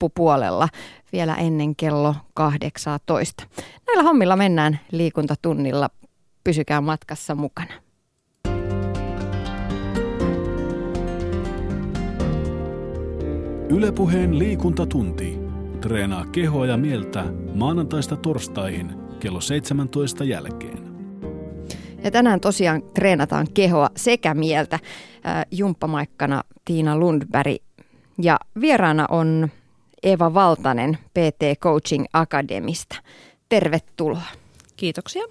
loppupuolella vielä ennen kello 18. Näillä hommilla mennään liikuntatunnilla. Pysykää matkassa mukana. Ylepuheen liikuntatunti. Treenaa kehoa ja mieltä maanantaista torstaihin kello 17 jälkeen. Ja tänään tosiaan treenataan kehoa sekä mieltä. Äh, jumppamaikkana Tiina Lundberg ja vieraana on Eva Valtanen PT Coaching Akademista. Tervetuloa. Kiitoksia.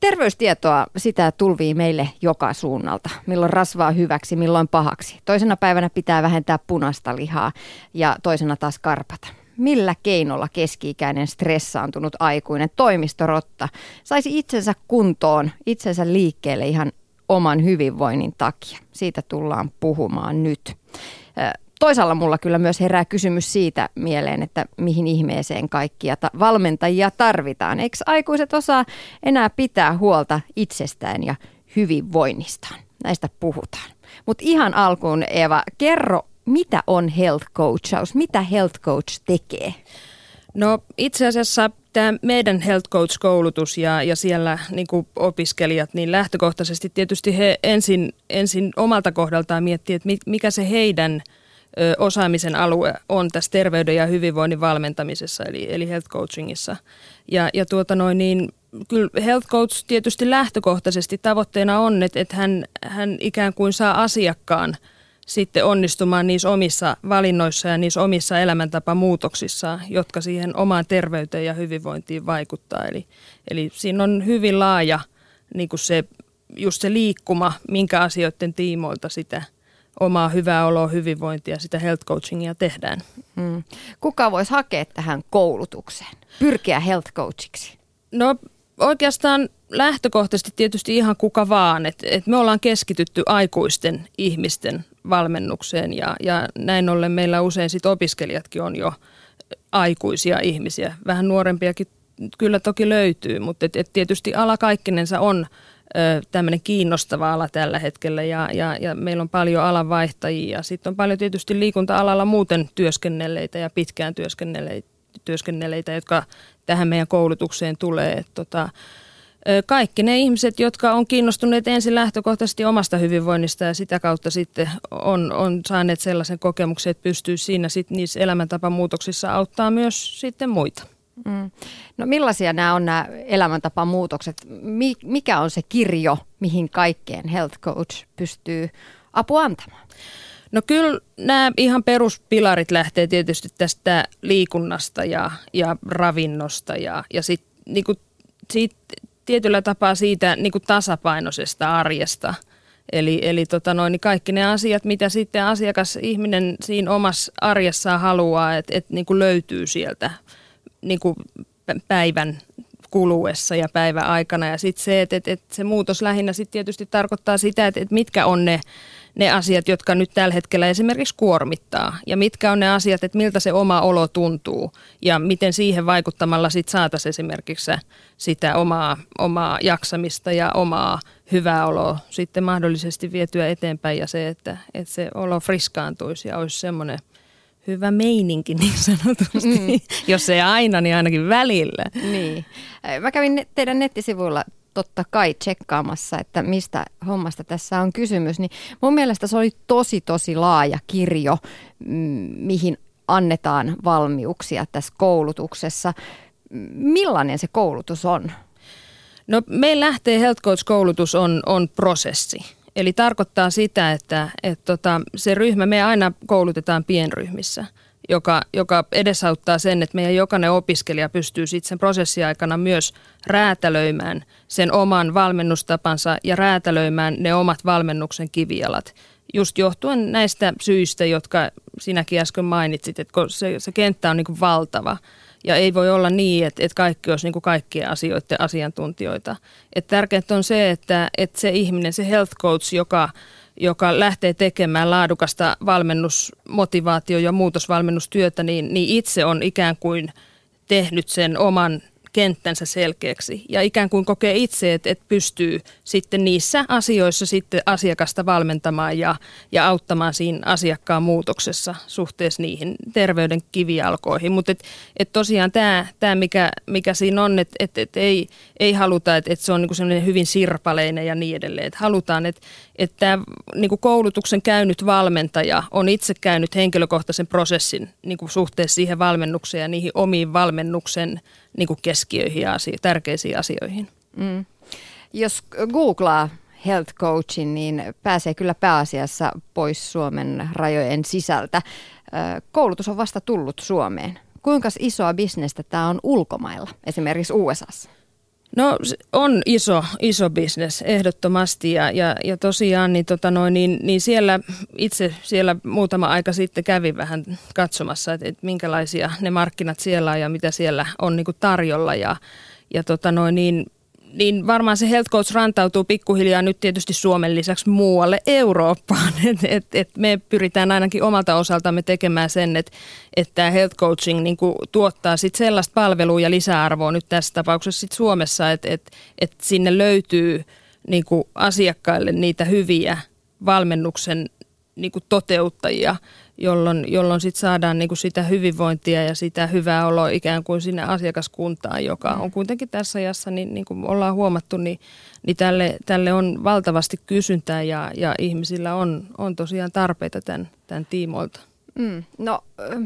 Terveystietoa sitä tulvii meille joka suunnalta. Milloin rasvaa hyväksi, milloin pahaksi. Toisena päivänä pitää vähentää punaista lihaa ja toisena taas karpata millä keinolla keski-ikäinen stressaantunut aikuinen toimistorotta saisi itsensä kuntoon, itsensä liikkeelle ihan oman hyvinvoinnin takia. Siitä tullaan puhumaan nyt. Toisaalla mulla kyllä myös herää kysymys siitä mieleen, että mihin ihmeeseen kaikkia ta- valmentajia tarvitaan. Eikö aikuiset osaa enää pitää huolta itsestään ja hyvinvoinnistaan? Näistä puhutaan. Mutta ihan alkuun Eva, kerro mitä on health coachaus? Mitä health coach tekee? No itse asiassa tämä meidän health coach-koulutus ja, ja siellä niin opiskelijat, niin lähtökohtaisesti tietysti he ensin, ensin omalta kohdaltaan miettii, että mikä se heidän osaamisen alue on tässä terveyden ja hyvinvoinnin valmentamisessa, eli, eli health coachingissa. Ja, ja tuota noin, niin kyllä health coach tietysti lähtökohtaisesti tavoitteena on, että, että hän, hän ikään kuin saa asiakkaan – sitten onnistumaan niissä omissa valinnoissa ja niissä omissa elämäntapamuutoksissa, jotka siihen omaan terveyteen ja hyvinvointiin vaikuttaa. Eli, eli siinä on hyvin laaja niin kuin se, just se liikkuma, minkä asioiden tiimoilta sitä omaa hyvää oloa, hyvinvointia, sitä health coachingia tehdään. Mm. Kuka voisi hakea tähän koulutukseen, pyrkiä health coachiksi? No oikeastaan lähtökohtaisesti tietysti ihan kuka vaan. Et, et me ollaan keskitytty aikuisten ihmisten valmennukseen ja, ja näin ollen meillä usein sit opiskelijatkin on jo aikuisia ihmisiä. Vähän nuorempiakin kyllä toki löytyy, mutta et, et tietysti ala kaikkinensa on tämmöinen kiinnostava ala tällä hetkellä ja, ja, ja meillä on paljon alanvaihtajia. Sitten on paljon tietysti liikunta-alalla muuten työskennelleitä ja pitkään työskennelleitä, työskennelleitä jotka tähän meidän koulutukseen tulee. Et tota, kaikki ne ihmiset, jotka on kiinnostuneet ensin lähtökohtaisesti omasta hyvinvoinnista ja sitä kautta sitten on, on saaneet sellaisen kokemuksen, että pystyy siinä sit niissä elämäntapamuutoksissa auttaa myös sitten muita. Mm. No millaisia nämä on nämä elämäntapamuutokset? Mikä on se kirjo, mihin kaikkeen health coach pystyy apua antamaan? No kyllä nämä ihan peruspilarit lähtee tietysti tästä liikunnasta ja, ja ravinnosta ja, ja sitten niin siitä tietyllä tapaa siitä niin kuin tasapainoisesta arjesta. Eli, eli tota noin, niin kaikki ne asiat, mitä sitten asiakas, ihminen siinä omassa arjessaan haluaa, että et, niin löytyy sieltä niin kuin päivän kuluessa ja päivän aikana. Ja sitten se, että et, et se muutos lähinnä sitten tietysti tarkoittaa sitä, että et mitkä on ne ne asiat, jotka nyt tällä hetkellä esimerkiksi kuormittaa. Ja mitkä on ne asiat, että miltä se oma olo tuntuu. Ja miten siihen vaikuttamalla sit saataisiin esimerkiksi sitä omaa, omaa jaksamista ja omaa hyvää oloa sitten mahdollisesti vietyä eteenpäin. Ja se, että, että se olo friskaantuisi ja olisi semmoinen hyvä meininki niin sanotusti. Mm. Jos ei aina, niin ainakin välillä. Niin. Mä kävin teidän nettisivuilla totta kai tsekkaamassa, että mistä hommasta tässä on kysymys, niin mun mielestä se oli tosi tosi laaja kirjo, mihin annetaan valmiuksia tässä koulutuksessa. Millainen se koulutus on? No meillä lähtee Health Coach-koulutus on, on prosessi. Eli tarkoittaa sitä, että, että tota, se ryhmä, me aina koulutetaan pienryhmissä – joka, joka edesauttaa sen, että meidän jokainen opiskelija pystyy sitten sen prosessiaikana myös räätälöimään sen oman valmennustapansa ja räätälöimään ne omat valmennuksen kivijalat. Just johtuen näistä syistä, jotka sinäkin äsken mainitsit, että se, se kenttä on niin valtava ja ei voi olla niin, että, että kaikki olisi niin kaikkien asioiden asiantuntijoita. Et tärkeintä on se, että, että se ihminen, se health coach, joka – joka lähtee tekemään laadukasta valmennusmotivaatio- ja muutosvalmennustyötä, niin, niin itse on ikään kuin tehnyt sen oman kenttänsä selkeäksi ja ikään kuin kokee itse, että, että pystyy sitten niissä asioissa sitten asiakasta valmentamaan ja, ja auttamaan siinä asiakkaan muutoksessa suhteessa niihin terveyden kivijalkoihin. Mutta et, et tosiaan tämä, tämä mikä, mikä siinä on, että et, et ei, ei haluta, että et se on niinku hyvin sirpaleinen ja niin edelleen. Et halutaan, että et tämä niinku koulutuksen käynyt valmentaja on itse käynyt henkilökohtaisen prosessin niinku suhteessa siihen valmennukseen ja niihin omiin valmennuksen niinku keskiöihin ja asio- tärkeisiin asioihin. Mm. Jos googlaa health coachin, niin pääsee kyllä pääasiassa pois Suomen rajojen sisältä. Koulutus on vasta tullut Suomeen. Kuinka isoa bisnestä tämä on ulkomailla, esimerkiksi USAssa? No on iso, iso bisnes ehdottomasti. Ja, ja, ja tosiaan niin, tota noin, niin, niin siellä itse siellä muutama aika sitten kävin vähän katsomassa, että, että minkälaisia ne markkinat siellä on ja mitä siellä on niin tarjolla. Ja, ja tota noin, niin niin varmaan se health coach rantautuu pikkuhiljaa nyt tietysti Suomen lisäksi muualle Eurooppaan. Et, et, et me pyritään ainakin omalta osaltamme tekemään sen, että et tämä health coaching niin tuottaa sit sellaista palvelua ja lisäarvoa nyt tässä tapauksessa sit Suomessa, että et, et sinne löytyy niin asiakkaille niitä hyviä valmennuksen niin toteuttajia – jolloin, jolloin sit saadaan niin kuin sitä hyvinvointia ja sitä hyvää oloa ikään kuin sinne asiakaskuntaan, joka on kuitenkin tässä ajassa, niin, niin kuin ollaan huomattu, niin, niin tälle, tälle on valtavasti kysyntää ja, ja ihmisillä on, on tosiaan tarpeita tämän, tämän tiimoilta. Mm, no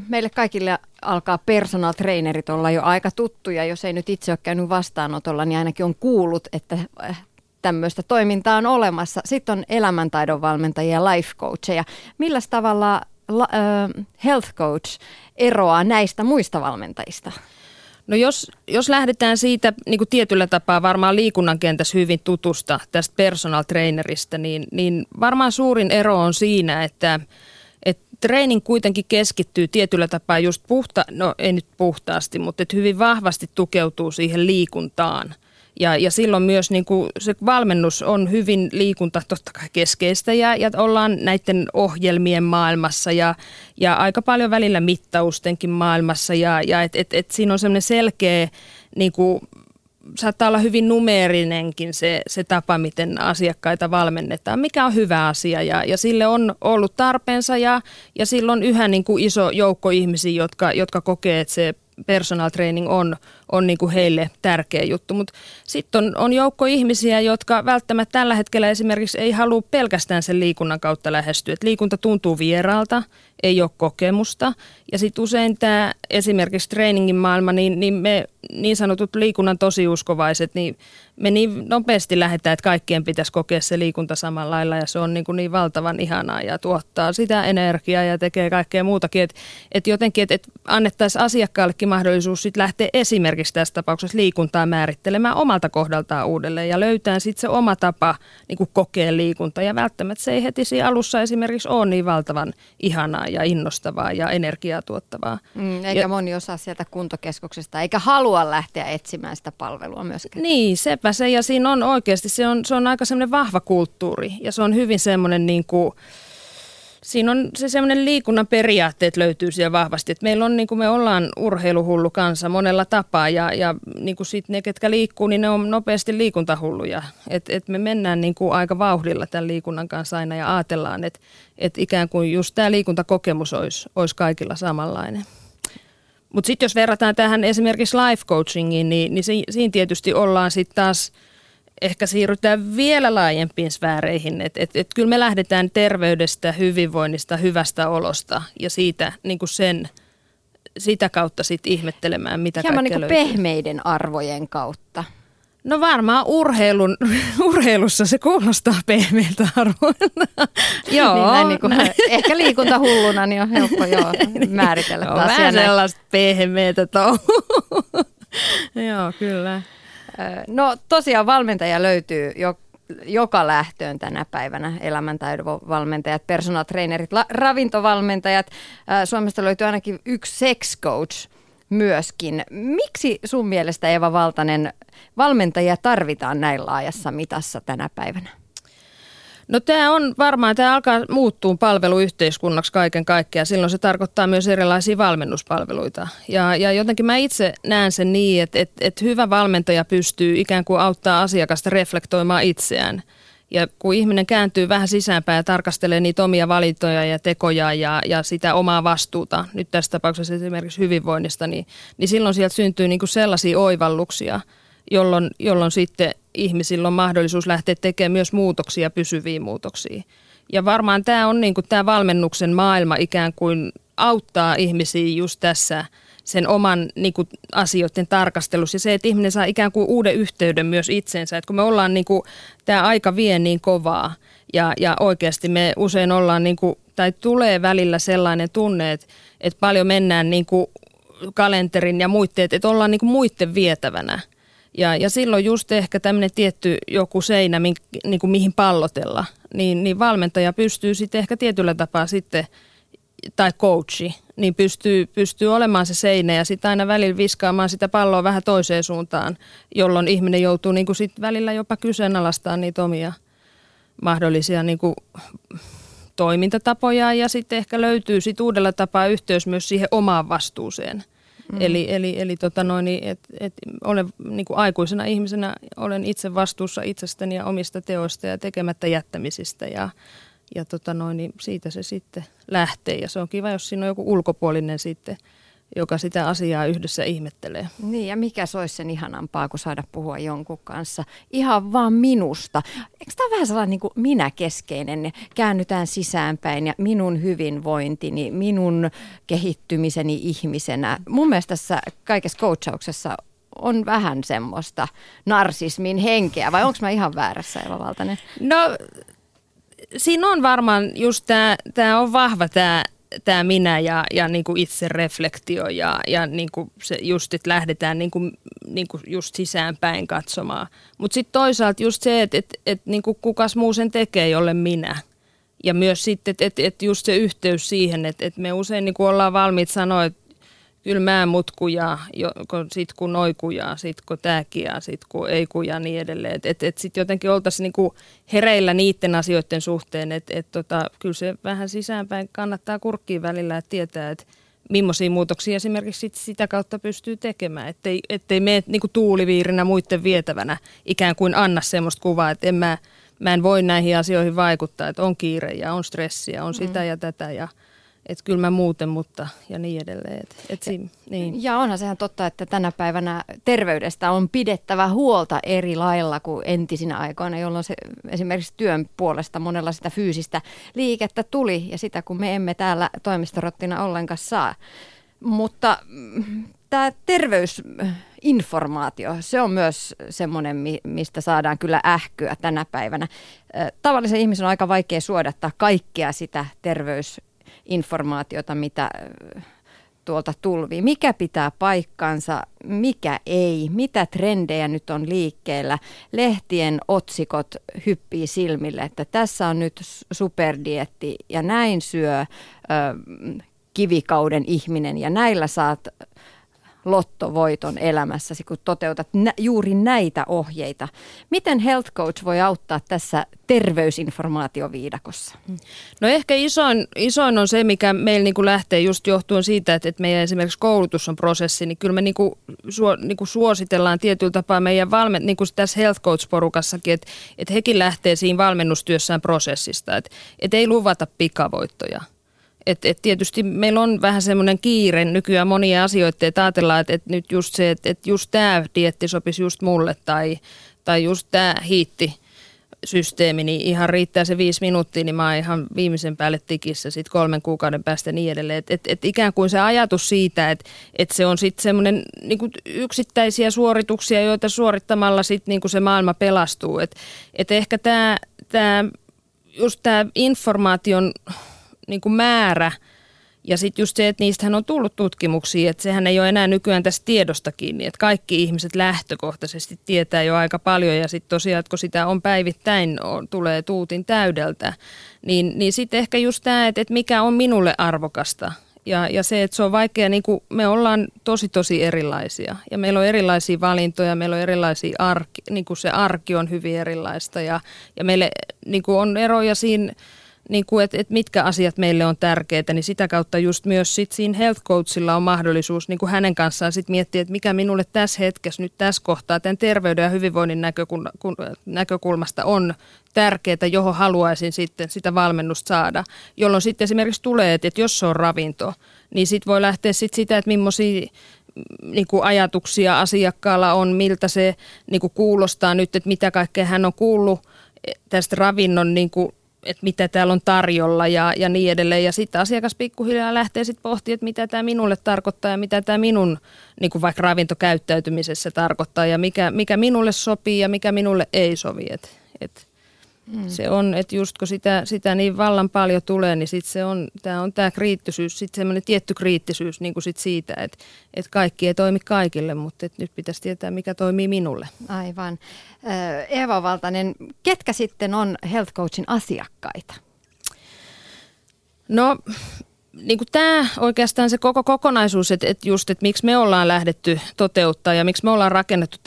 meille kaikille alkaa personal trainerit olla jo aika tuttuja. Jos ei nyt itse ole käynyt vastaanotolla, niin ainakin on kuullut, että äh, tämmöistä toimintaa on olemassa. Sitten on elämäntaidon valmentajia ja life coacheja. Millä tavalla la, äh, health coach eroaa näistä muista valmentajista? No jos, jos lähdetään siitä niin kuin tietyllä tapaa varmaan liikunnan kentässä hyvin tutusta tästä personal trainerista, niin, niin varmaan suurin ero on siinä, että, treenin kuitenkin keskittyy tietyllä tapaa just puhta, no ei nyt puhtaasti, mutta että hyvin vahvasti tukeutuu siihen liikuntaan. Ja, ja silloin myös niin kuin se valmennus on hyvin liikunta totta kai keskeistä ja, ja ollaan näiden ohjelmien maailmassa ja, ja aika paljon välillä mittaustenkin maailmassa ja, ja et, et, et siinä on semmoinen selkeä niin kuin, saattaa olla hyvin numeerinenkin se, se tapa, miten asiakkaita valmennetaan, mikä on hyvä asia ja, ja sille on ollut tarpeensa ja, ja silloin yhä niin kuin iso joukko ihmisiä, jotka, jotka kokee, että se personal training on, on niin kuin heille tärkeä juttu. Mutta sitten on, on joukko ihmisiä, jotka välttämättä tällä hetkellä esimerkiksi ei halua pelkästään sen liikunnan kautta lähestyä. Et liikunta tuntuu vieraalta, ei ole kokemusta. Ja sitten usein tämä esimerkiksi treeningin maailma, niin, niin me niin sanotut liikunnan tosiuskovaiset, niin me niin nopeasti lähdetään, että kaikkien pitäisi kokea se liikunta samalla lailla ja se on niin, kuin niin valtavan ihanaa ja tuottaa sitä energiaa ja tekee kaikkea muutakin. Että et jotenkin, että et annettaisiin asiakkaallekin mahdollisuus sit lähteä esimerkiksi tässä tapauksessa liikuntaa määrittelemään omalta kohdaltaan uudelleen ja löytää sitten se oma tapa niin kuin kokea liikunta ja välttämättä se ei heti siinä alussa esimerkiksi ole niin valtavan ihanaa ja innostavaa ja energiaa tuottavaa. Mm, eikä ja, moni osaa sieltä kuntokeskuksesta eikä halua lähteä etsimään sitä palvelua myöskään. Niin, sepä se ja siinä on oikeasti, se on, se on aika semmoinen vahva kulttuuri ja se on hyvin semmoinen niin kuin, siinä on se semmoinen liikunnan periaatteet löytyy siellä vahvasti. että meillä on, niin kuin me ollaan urheiluhullu kanssa monella tapaa ja, ja niin kuin sit ne, ketkä liikkuu, niin ne on nopeasti liikuntahulluja. Et, et me mennään niin kuin aika vauhdilla tämän liikunnan kanssa aina ja ajatellaan, että et ikään kuin just tämä liikuntakokemus olisi, olisi kaikilla samanlainen. Mutta sitten jos verrataan tähän esimerkiksi life coachingiin, niin, niin siinä tietysti ollaan sitten taas – ehkä siirrytään vielä laajempiin sfääreihin. Että et, et kyllä me lähdetään terveydestä, hyvinvoinnista, hyvästä olosta ja siitä niin kuin sen, sitä kautta sitten ihmettelemään, mitä Hieman niin löytyy. pehmeiden arvojen kautta. No varmaan urheilun, urheilussa se kuulostaa pehmeiltä arvoilta. joo, niin näin, niin kuin, näin. ehkä liikuntahulluna niin on helppo joo, määritellä taas. Vähän sellaista pehmeitä joo, kyllä. No tosiaan valmentaja löytyy jo, joka lähtöön tänä päivänä. Elämäntaidon valmentajat, personal trainerit, la, ravintovalmentajat. Suomesta löytyy ainakin yksi sex coach myöskin. Miksi sun mielestä Eva Valtanen valmentajia tarvitaan näin laajassa mitassa tänä päivänä? No tämä on varmaan, tämä alkaa muuttua palveluyhteiskunnaksi kaiken kaikkiaan. Silloin se tarkoittaa myös erilaisia valmennuspalveluita. Ja, ja jotenkin mä itse näen sen niin, että, että, että hyvä valmentaja pystyy ikään kuin auttaa asiakasta reflektoimaan itseään. Ja kun ihminen kääntyy vähän sisäänpäin ja tarkastelee niitä omia valintoja ja tekoja ja, ja sitä omaa vastuuta, nyt tässä tapauksessa esimerkiksi hyvinvoinnista, niin, niin silloin sieltä syntyy niin kuin sellaisia oivalluksia, jolloin, jolloin sitten ihmisillä on mahdollisuus lähteä tekemään myös muutoksia, pysyviä muutoksia. Ja varmaan tämä on niin kuin tämä valmennuksen maailma ikään kuin auttaa ihmisiä just tässä sen oman niin kuin, asioiden tarkastelussa. Ja se, että ihminen saa ikään kuin uuden yhteyden myös itseensä. Että kun me ollaan, niin kuin, tämä aika vie niin kovaa. Ja, ja oikeasti me usein ollaan, niin kuin, tai tulee välillä sellainen tunne, että, että paljon mennään niin kuin, kalenterin ja muitteet, että ollaan niin kuin, muiden vietävänä – ja, ja silloin just ehkä tämmöinen tietty joku seinä, min, niin kuin mihin pallotella, niin, niin valmentaja pystyy sitten ehkä tietyllä tapaa sitten, tai coachi, niin pystyy, pystyy olemaan se seinä ja sitten aina välillä viskaamaan sitä palloa vähän toiseen suuntaan, jolloin ihminen joutuu niin kuin sit välillä jopa kyseenalaistamaan niitä omia mahdollisia niin kuin toimintatapoja ja sitten ehkä löytyy sit uudella tapaa yhteys myös siihen omaan vastuuseen – Mm. Eli, eli, eli tota noin, et, et olen niin kuin aikuisena ihmisenä olen itse vastuussa itsestäni ja omista teoista ja tekemättä jättämisistä ja, ja tota noin, niin siitä se sitten lähtee. Ja se on kiva, jos siinä on joku ulkopuolinen sitten – joka sitä asiaa yhdessä ihmettelee. Niin, ja mikä se olisi sen ihanampaa, kuin saada puhua jonkun kanssa ihan vaan minusta. Eikö tämä vähän sellainen niin kuin minä-keskeinen, käännytään sisäänpäin ja minun hyvinvointini, minun kehittymiseni ihmisenä. Mun mielestä tässä kaikessa coachauksessa on vähän semmoista narsismin henkeä, vai onko mä ihan väärässä, Eva Valtanen? No, siinä on varmaan just tämä, tämä on vahva tämä tämä minä ja, ja niin kuin itse reflektio ja, ja niin kuin se just, että lähdetään niin kuin, niin kuin just sisäänpäin katsomaan. Mutta sitten toisaalta just se, että et, et, niin kuin kukas muu sen tekee, jolle minä. Ja myös sitten, että et, et just se yhteys siihen, että et me usein niin kuin ollaan valmiit sanoa, että kyllä mä mut kujaa, sit kun noi kujaa, sit kun tää kujaa, sit kun ei kujaa niin edelleen. Että et, et sitten jotenkin oltaisiin niinku hereillä niiden asioiden suhteen, että et tota, kyllä se vähän sisäänpäin kannattaa kurkkiin välillä, että tietää, että millaisia muutoksia esimerkiksi sit sitä kautta pystyy tekemään, ettei, ettei mene niinku tuuliviirinä muiden vietävänä ikään kuin anna semmoista kuvaa, että en mä, mä en voi näihin asioihin vaikuttaa, että on kiire ja on stressiä, on sitä mm. ja tätä ja – että kyllä mä muuten, mutta ja niin edelleen. Et, et si, niin. Ja onhan sehän totta, että tänä päivänä terveydestä on pidettävä huolta eri lailla kuin entisinä aikoina, jolloin se esimerkiksi työn puolesta monella sitä fyysistä liikettä tuli ja sitä kun me emme täällä toimistorottina ollenkaan saa. Mutta mm, tämä terveysinformaatio, se on myös semmoinen, mistä saadaan kyllä ähkyä tänä päivänä. Tavallisen ihmisen on aika vaikea suodattaa kaikkea sitä terveys informaatiota, mitä tuolta tulvii. Mikä pitää paikkansa, mikä ei, mitä trendejä nyt on liikkeellä. Lehtien otsikot hyppii silmille, että tässä on nyt superdietti ja näin syö ö, kivikauden ihminen ja näillä saat lottovoiton elämässäsi, kun toteutat nä- juuri näitä ohjeita. Miten Health Coach voi auttaa tässä terveysinformaatioviidakossa? No ehkä isoin, isoin on se, mikä meillä niin kuin lähtee just johtuen siitä, että, että meidän esimerkiksi koulutus on prosessi, niin kyllä me niin kuin, suo, niin kuin suositellaan tietyllä tapaa meidän valmen, niin kuin tässä Health Coach-porukassakin, että, että hekin lähtee siinä valmennustyössään prosessista, että, että ei luvata pikavoittoja – et, et tietysti meillä on vähän semmoinen kiire nykyään monia asioita, että ajatellaan, että, että nyt just se, että, että just tämä dietti sopisi just mulle tai, tai just tämä hiitti systeemi, niin ihan riittää se viisi minuuttia, niin mä oon ihan viimeisen päälle tikissä sitten kolmen kuukauden päästä niin edelleen. Että et, et ikään kuin se ajatus siitä, että et se on sitten semmoinen niin yksittäisiä suorituksia, joita suorittamalla sitten niin se maailma pelastuu. Että et ehkä tämä just tämä informaation niin kuin määrä. Ja sitten just se, että niistähän on tullut tutkimuksia, että sehän ei ole enää nykyään tästä tiedosta kiinni, että kaikki ihmiset lähtökohtaisesti tietää jo aika paljon. Ja sitten tosiaan, että kun sitä on päivittäin, on, tulee tuutin täydeltä, niin, niin sitten ehkä just tämä, että, että mikä on minulle arvokasta. Ja, ja se, että se on vaikea, niin kuin me ollaan tosi tosi erilaisia. Ja meillä on erilaisia valintoja, meillä on erilaisia arki, niin kuin se arki on hyvin erilaista. Ja, ja meille niin kuin on eroja siinä, niin kuin, että, että mitkä asiat meille on tärkeitä, niin sitä kautta just myös sit siinä health coachilla on mahdollisuus niin kuin hänen kanssaan sit miettiä, että mikä minulle tässä hetkessä nyt tässä kohtaa tämän terveyden ja hyvinvoinnin näkökulmasta on tärkeää, johon haluaisin sitten sitä valmennusta saada, jolloin sitten esimerkiksi tulee, että jos se on ravinto, niin sitten voi lähteä sit sitä, että millaisia niin kuin ajatuksia asiakkaalla on, miltä se niin kuin kuulostaa nyt, että mitä kaikkea hän on kuullut tästä ravinnon niin kuin että mitä täällä on tarjolla ja, ja niin edelleen. Ja sitten asiakas pikkuhiljaa lähtee sitten pohtimaan, että mitä tämä minulle tarkoittaa ja mitä tämä minun niin kuin vaikka ravintokäyttäytymisessä tarkoittaa ja mikä, mikä minulle sopii ja mikä minulle ei sovi. Et, et Mm. Se on, että just kun sitä, sitä niin vallan paljon tulee, niin sit se on, tämä on tämä kriittisyys, sitten semmoinen tietty kriittisyys niin kuin sit siitä, että, että kaikki ei toimi kaikille, mutta että nyt pitäisi tietää, mikä toimii minulle. Aivan. Eeva Valtanen, ketkä sitten on Health Coachin asiakkaita? No niin kuin tämä oikeastaan se koko kokonaisuus, että, että just, että miksi me ollaan lähdetty toteuttaa ja miksi me ollaan rakennettu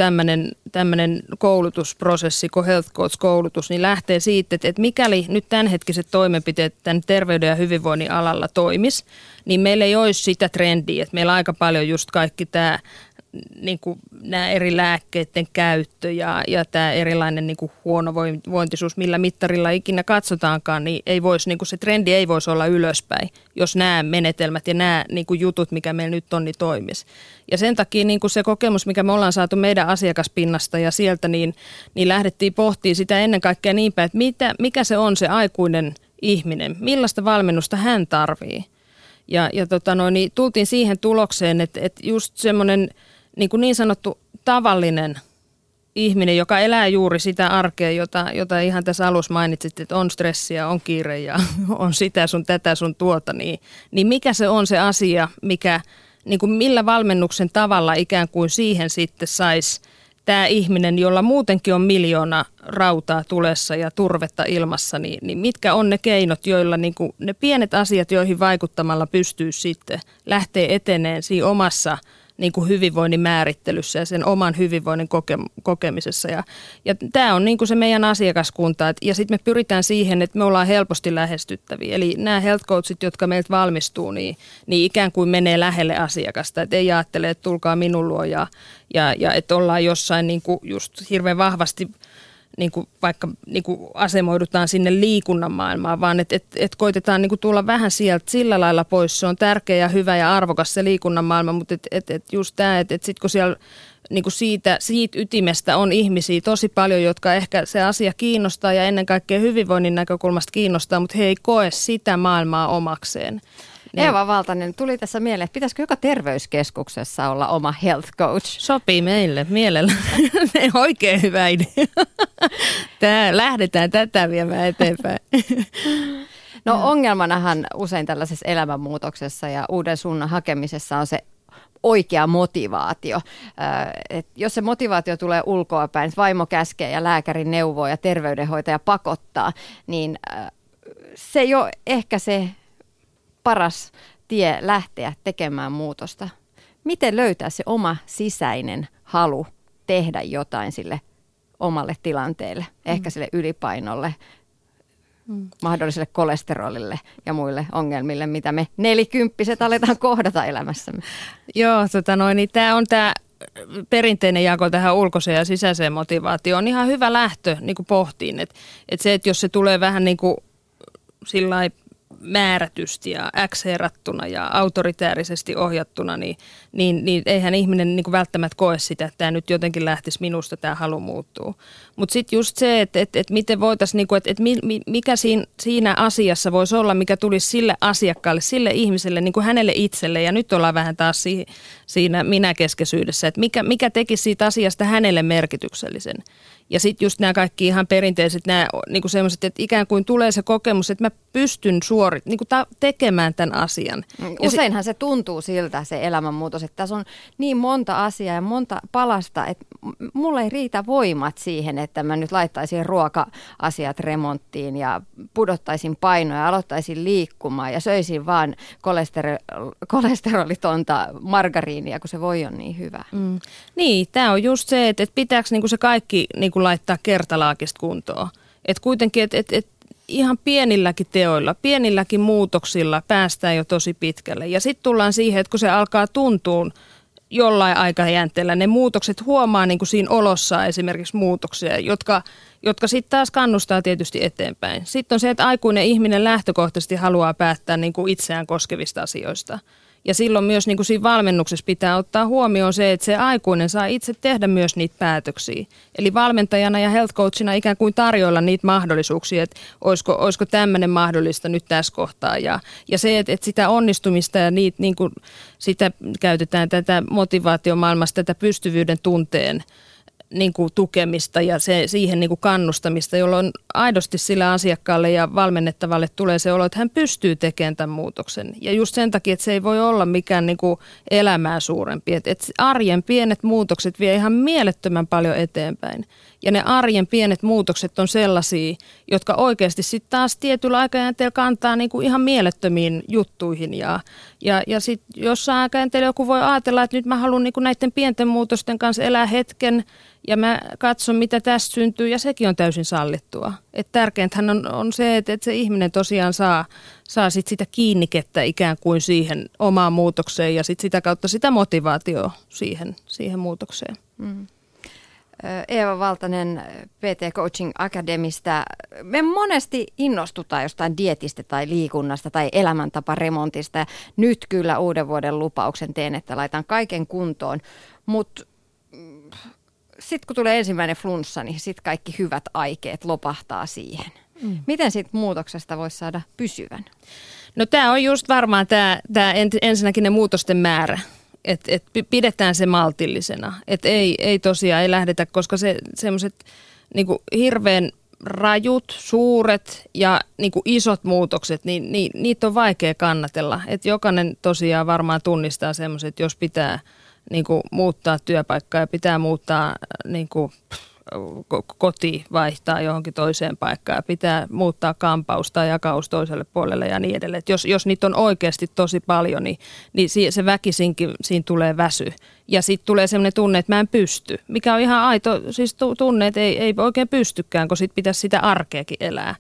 tämmöinen koulutusprosessi kuin Health Coach-koulutus, niin lähtee siitä, että, että mikäli nyt tämänhetkiset toimenpiteet tämän terveyden ja hyvinvoinnin alalla toimis, niin meillä ei olisi sitä trendiä, että meillä aika paljon just kaikki tämä niin kuin nämä eri lääkkeiden käyttö ja, ja tämä erilainen niin kuin huonovointisuus, millä mittarilla ikinä katsotaankaan, niin, ei voisi, niin kuin se trendi ei voisi olla ylöspäin, jos nämä menetelmät ja nämä niin kuin jutut, mikä meillä nyt on, niin toimisi. Ja sen takia niin kuin se kokemus, mikä me ollaan saatu meidän asiakaspinnasta ja sieltä, niin, niin lähdettiin pohtimaan sitä ennen kaikkea niin päin, että mitä, mikä se on se aikuinen ihminen, millaista valmennusta hän tarvii. Ja, ja tota noin, niin tultiin siihen tulokseen, että, että just semmoinen – niin, kuin niin sanottu tavallinen ihminen, joka elää juuri sitä arkea, jota, jota ihan tässä alussa mainitsit, että on stressiä, on kiire ja on sitä sun tätä sun tuota, niin, niin mikä se on se asia, mikä, niin kuin millä valmennuksen tavalla ikään kuin siihen sitten saisi tämä ihminen, jolla muutenkin on miljoona rautaa tulessa ja turvetta ilmassa, niin, niin mitkä on ne keinot, joilla niin kuin ne pienet asiat, joihin vaikuttamalla pystyy sitten lähteä eteneen siinä omassa – niin kuin hyvinvoinnin määrittelyssä ja sen oman hyvinvoinnin koke, kokemisessa. Ja, ja tämä on niin kuin se meidän asiakaskunta. Et, ja sitten me pyritään siihen, että me ollaan helposti lähestyttäviä. Eli nämä health coachit, jotka meiltä valmistuu, niin, niin ikään kuin menee lähelle asiakasta. Että ei ajattele, että tulkaa minun luo ja, ja, ja että ollaan jossain niin kuin just hirveän vahvasti – niin kuin vaikka niin kuin asemoidutaan sinne liikunnan maailmaan, vaan että et, et koitetaan niin kuin tulla vähän sieltä sillä lailla pois. Se on tärkeä ja hyvä ja arvokas se liikunnan maailma, mutta et, et, et just tämä, että et sitten kun siellä niin kuin siitä, siitä ytimestä on ihmisiä tosi paljon, jotka ehkä se asia kiinnostaa ja ennen kaikkea hyvinvoinnin näkökulmasta kiinnostaa, mutta he ei koe sitä maailmaa omakseen. Niin. Eeva Valtanen, tuli tässä mieleen, että pitäisikö joka terveyskeskuksessa olla oma health coach? Sopii meille mielellä. Oikein hyvä idea. Tää, lähdetään tätä viemään eteenpäin. No ongelmanahan usein tällaisessa elämänmuutoksessa ja uuden suunnan hakemisessa on se oikea motivaatio. Et jos se motivaatio tulee ulkoapäin, vaimo käskee ja lääkäri neuvoo ja terveydenhoitaja pakottaa, niin se ei ole ehkä se paras tie lähteä tekemään muutosta? Miten löytää se oma sisäinen halu tehdä jotain sille omalle tilanteelle, mm. ehkä sille ylipainolle, mm. mahdolliselle kolesterolille ja muille ongelmille, mitä me nelikymppiset aletaan kohdata elämässämme. Joo, tota noin, niin tämä on tämä perinteinen jako tähän ulkoiseen ja sisäiseen motivaatioon on ihan hyvä lähtö niin kuin pohtiin. Että et se, että jos se tulee vähän niin kuin sillä määrätysti ja x ja autoritäärisesti ohjattuna, niin, niin, niin eihän ihminen niin kuin välttämättä koe sitä, että tämä nyt jotenkin lähtisi minusta, tämä halu muuttuu. Mutta sitten just se, että, että, että miten voitaisiin, niin kuin, että, että mikä siinä, siinä asiassa voisi olla, mikä tulisi sille asiakkaalle, sille ihmiselle, niin kuin hänelle itselle, ja nyt ollaan vähän taas siinä minäkeskeisyydessä, että mikä, mikä tekisi siitä asiasta hänelle merkityksellisen. Ja sitten just nämä kaikki ihan perinteiset, nämä niin semmoiset, että ikään kuin tulee se kokemus, että mä pystyn suorit, niin kuin ta- tekemään tämän asian. Mm, useinhan se, se tuntuu siltä se elämänmuutos, että tässä on niin monta asiaa ja monta palasta, että mulla ei riitä voimat siihen, että mä nyt laittaisin ruoka-asiat remonttiin ja pudottaisin painoja, aloittaisin liikkumaan ja söisin vaan kolesterol, kolesterolitonta margariinia, kun se voi on niin hyvä. Mm. Niin, tämä on just se, että, että pitääkö niinku se kaikki niinku laittaa kertalaakista kuntoon. Että kuitenkin, että et, et ihan pienilläkin teoilla, pienilläkin muutoksilla päästään jo tosi pitkälle. Ja sitten tullaan siihen, että kun se alkaa tuntua jollain aikajänteellä, ne muutokset huomaa niin kuin siinä olossa esimerkiksi muutoksia, jotka, jotka sitten taas kannustaa tietysti eteenpäin. Sitten on se, että aikuinen ihminen lähtökohtaisesti haluaa päättää niin kuin itseään koskevista asioista – ja silloin myös niin kuin siinä valmennuksessa pitää ottaa huomioon se, että se aikuinen saa itse tehdä myös niitä päätöksiä. Eli valmentajana ja health coachina ikään kuin tarjoilla niitä mahdollisuuksia, että olisiko, olisiko tämmöinen mahdollista nyt tässä kohtaa. Ja, ja se, että, että sitä onnistumista ja niitä, niin kuin, sitä käytetään tätä motivaatiomaailmasta, tätä pystyvyyden tunteen – niin kuin tukemista ja se, siihen niin kuin kannustamista, jolloin aidosti sille asiakkaalle ja valmennettavalle tulee se olo, että hän pystyy tekemään tämän muutoksen. Ja just sen takia, että se ei voi olla mikään niin kuin elämää suurempi. Että, että arjen pienet muutokset vie ihan mielettömän paljon eteenpäin. Ja ne arjen pienet muutokset on sellaisia, jotka oikeasti sitten taas tietyllä aikajänteellä kantaa niin kuin ihan mielettömiin juttuihin. Ja, ja, ja sitten jossain aikajänteellä joku voi ajatella, että nyt mä haluan niin kuin näiden pienten muutosten kanssa elää hetken ja mä katson, mitä tästä syntyy ja sekin on täysin sallittua. Et tärkeintähän on, on se, että, että se ihminen tosiaan saa, saa sit sitä kiinnikettä ikään kuin siihen omaan muutokseen ja sit sitä kautta sitä motivaatioa siihen, siihen muutokseen. Mm. Eeva Valtanen PT Coaching Academista. Me monesti innostutaan jostain dietistä tai liikunnasta tai elämäntaparemontista. Nyt kyllä uuden vuoden lupauksen teen, että laitan kaiken kuntoon. Mutta mm, sitten kun tulee ensimmäinen flunssa, niin sitten kaikki hyvät aikeet lopahtaa siihen. Mm. Miten siitä muutoksesta voisi saada pysyvän? No tämä on just varmaan tämä ensinnäkin ne muutosten määrä että et pidetään se maltillisena. Että ei, ei tosiaan, ei lähdetä, koska se semmoiset niin hirveän rajut, suuret ja niin isot muutokset, niin, niin niitä on vaikea kannatella. Et jokainen tosiaan varmaan tunnistaa semmoiset, jos pitää niin muuttaa työpaikkaa ja pitää muuttaa niin kuin, koti vaihtaa johonkin toiseen paikkaan, pitää muuttaa kampaus tai jakaus toiselle puolelle ja niin edelleen. Et jos, jos niitä on oikeasti tosi paljon, niin, niin se väkisinkin siinä tulee väsy. Ja sitten tulee sellainen tunne, että mä en pysty, mikä on ihan aito siis tunne, että ei, ei oikein pystykään, kun sit pitäisi sitä arkeakin elää.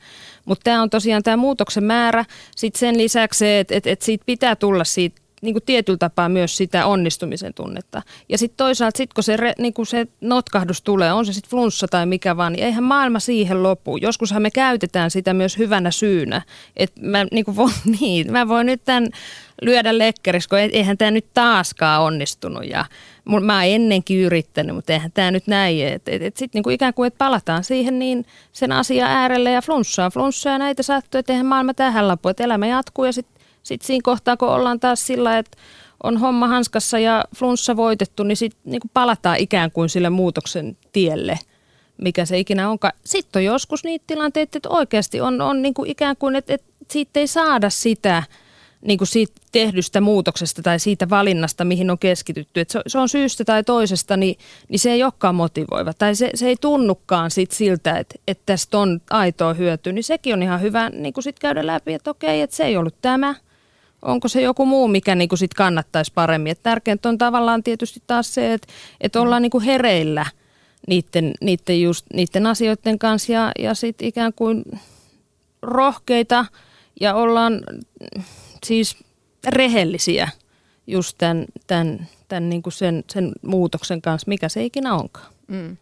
Mutta tämä on tosiaan tämä muutoksen määrä. Sitten sen lisäksi se, että et, et siitä pitää tulla siitä niin kuin tietyllä tapaa myös sitä onnistumisen tunnetta. Ja sitten toisaalta, sit kun se, re, niin kuin se notkahdus tulee, on se sitten flunssa tai mikä vaan, niin eihän maailma siihen lopu. Joskushan me käytetään sitä myös hyvänä syynä. Että mä, niin kuin voin, niin, mä voin nyt tämän lyödä lekkeriksi, kun eihän tämä nyt taaskaan onnistunut. Ja mä oon ennenkin yrittänyt, mutta eihän tämä nyt näin. Että et, et sitten niin ikään kuin, että palataan siihen niin sen asian äärelle ja flunssaa. Flunssaa näitä sattuu, että eihän maailma tähän lopu. Että elämä jatkuu ja sitten sitten siinä kohtaa, kun ollaan taas sillä, että on homma hanskassa ja flunssa voitettu, niin sitten niin palataan ikään kuin sille muutoksen tielle, mikä se ikinä onkaan. Sitten on joskus niitä tilanteita, että oikeasti on, on niin kuin ikään kuin, että, että siitä ei saada sitä niin kuin siitä tehdystä muutoksesta tai siitä valinnasta, mihin on keskitytty. Että se on syystä tai toisesta, niin, niin se ei olekaan motivoiva. Tai se, se ei tunnukaan sit siltä, että, että tästä on aitoa hyötyä. Niin sekin on ihan hyvä niin kuin sit käydä läpi, että okei, että se ei ollut tämä – onko se joku muu, mikä niin kuin sit kannattaisi paremmin. Et tärkeintä on tavallaan tietysti taas se, että, että ollaan niin kuin hereillä niiden, niiden, just, niiden asioiden kanssa ja, ja sitten ikään kuin rohkeita ja ollaan siis rehellisiä just tämän, tämän, tämän niin kuin sen, sen muutoksen kanssa, mikä se ikinä onkaan. Mm.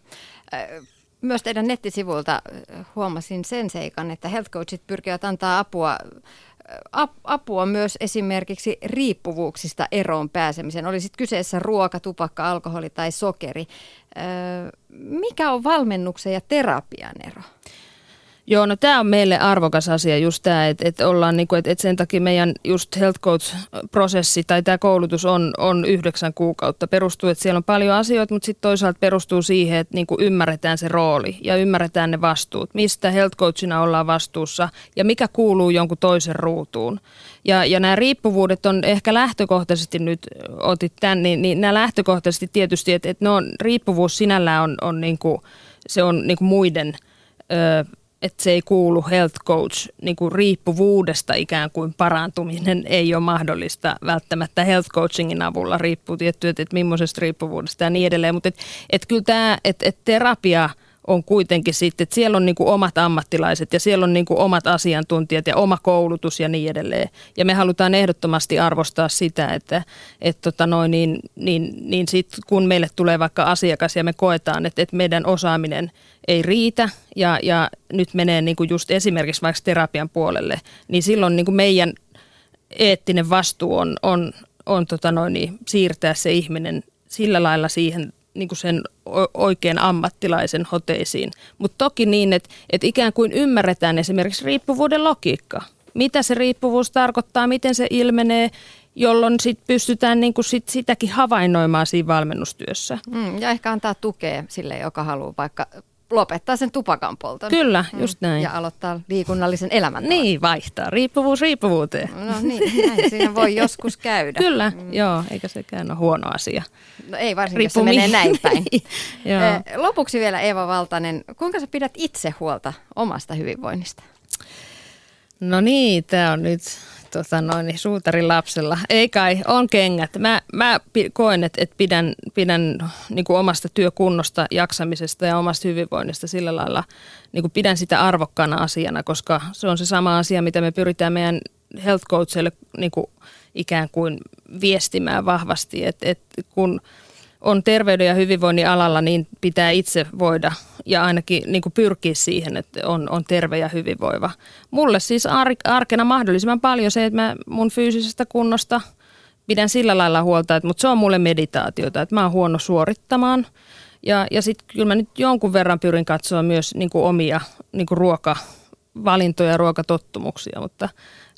Myös teidän nettisivuilta huomasin sen seikan, että health coachit pyrkivät antaa apua apua myös esimerkiksi riippuvuuksista eroon pääsemisen. Oli sitten kyseessä ruoka, tupakka, alkoholi tai sokeri. Mikä on valmennuksen ja terapian ero? Joo, no tämä on meille arvokas asia just tämä, että, että ollaan niinku, että, että sen takia meidän just health coach-prosessi tai tämä koulutus on, on yhdeksän kuukautta. Perustuu, että siellä on paljon asioita, mutta sitten toisaalta perustuu siihen, että niinku ymmärretään se rooli ja ymmärretään ne vastuut. Mistä health coachina ollaan vastuussa ja mikä kuuluu jonkun toisen ruutuun. Ja, ja nämä riippuvuudet on ehkä lähtökohtaisesti nyt, otit tämän, niin, niin nämä lähtökohtaisesti tietysti, että, ne on, riippuvuus sinällään on, on niinku, se on niinku muiden... Öö, että se ei kuulu health coach niin kuin riippuvuudesta ikään kuin parantuminen ei ole mahdollista välttämättä health coachingin avulla, riippuu tietty, että, että millaisesta riippuvuudesta ja niin edelleen, mutta että et kyllä tämä, että et terapia – on kuitenkin sitten, että siellä on niin kuin omat ammattilaiset ja siellä on niin kuin omat asiantuntijat ja oma koulutus ja niin edelleen. Ja me halutaan ehdottomasti arvostaa sitä, että, että tota noin, niin, niin, niin sit kun meille tulee vaikka asiakas ja me koetaan, että, että meidän osaaminen ei riitä ja, ja nyt menee niin kuin just esimerkiksi vaikka terapian puolelle, niin silloin niin kuin meidän eettinen vastuu on, on, on tota noin, niin siirtää se ihminen sillä lailla siihen niin kuin sen oikein ammattilaisen hoteisiin. Mutta toki niin, että, että ikään kuin ymmärretään esimerkiksi riippuvuuden logiikka. Mitä se riippuvuus tarkoittaa, miten se ilmenee, jolloin sit pystytään niin kuin sit sitäkin havainnoimaan siinä valmennustyössä. Mm, ja ehkä antaa tukea sille, joka haluaa vaikka lopettaa sen tupakan polton. Kyllä, mm. just näin. Ja aloittaa liikunnallisen elämän. Niin, vaihtaa riippuvuus riippuvuuteen. No niin, näin siinä voi joskus käydä. Kyllä, mm. joo, eikä sekään ole huono asia. No ei varsinkin, Riippu jos se menee näin päin. joo. Lopuksi vielä Eeva Valtanen, kuinka sä pidät itse huolta omasta hyvinvoinnista? No niin, tämä on nyt tota noin, niin suutarin lapsella. Ei kai, on kengät. Mä, mä koen, että, että pidän, pidän niin kuin omasta työkunnosta, jaksamisesta ja omasta hyvinvoinnista sillä lailla, niin kuin pidän sitä arvokkaana asiana, koska se on se sama asia, mitä me pyritään meidän health coachille niin kuin ikään kuin viestimään vahvasti, että, että kun – on terveyden ja hyvinvoinnin alalla, niin pitää itse voida ja ainakin niin kuin pyrkiä siihen, että on, on terve ja hyvinvoiva. Mulle siis ar- arkena mahdollisimman paljon se, että mä mun fyysisestä kunnosta pidän sillä lailla huolta, että, mutta se on mulle meditaatiota, että mä oon huono suorittamaan. Ja, ja sitten kyllä mä nyt jonkun verran pyrin katsoa myös niin kuin omia niin kuin ruokavalintoja ja ruokatottumuksia, mutta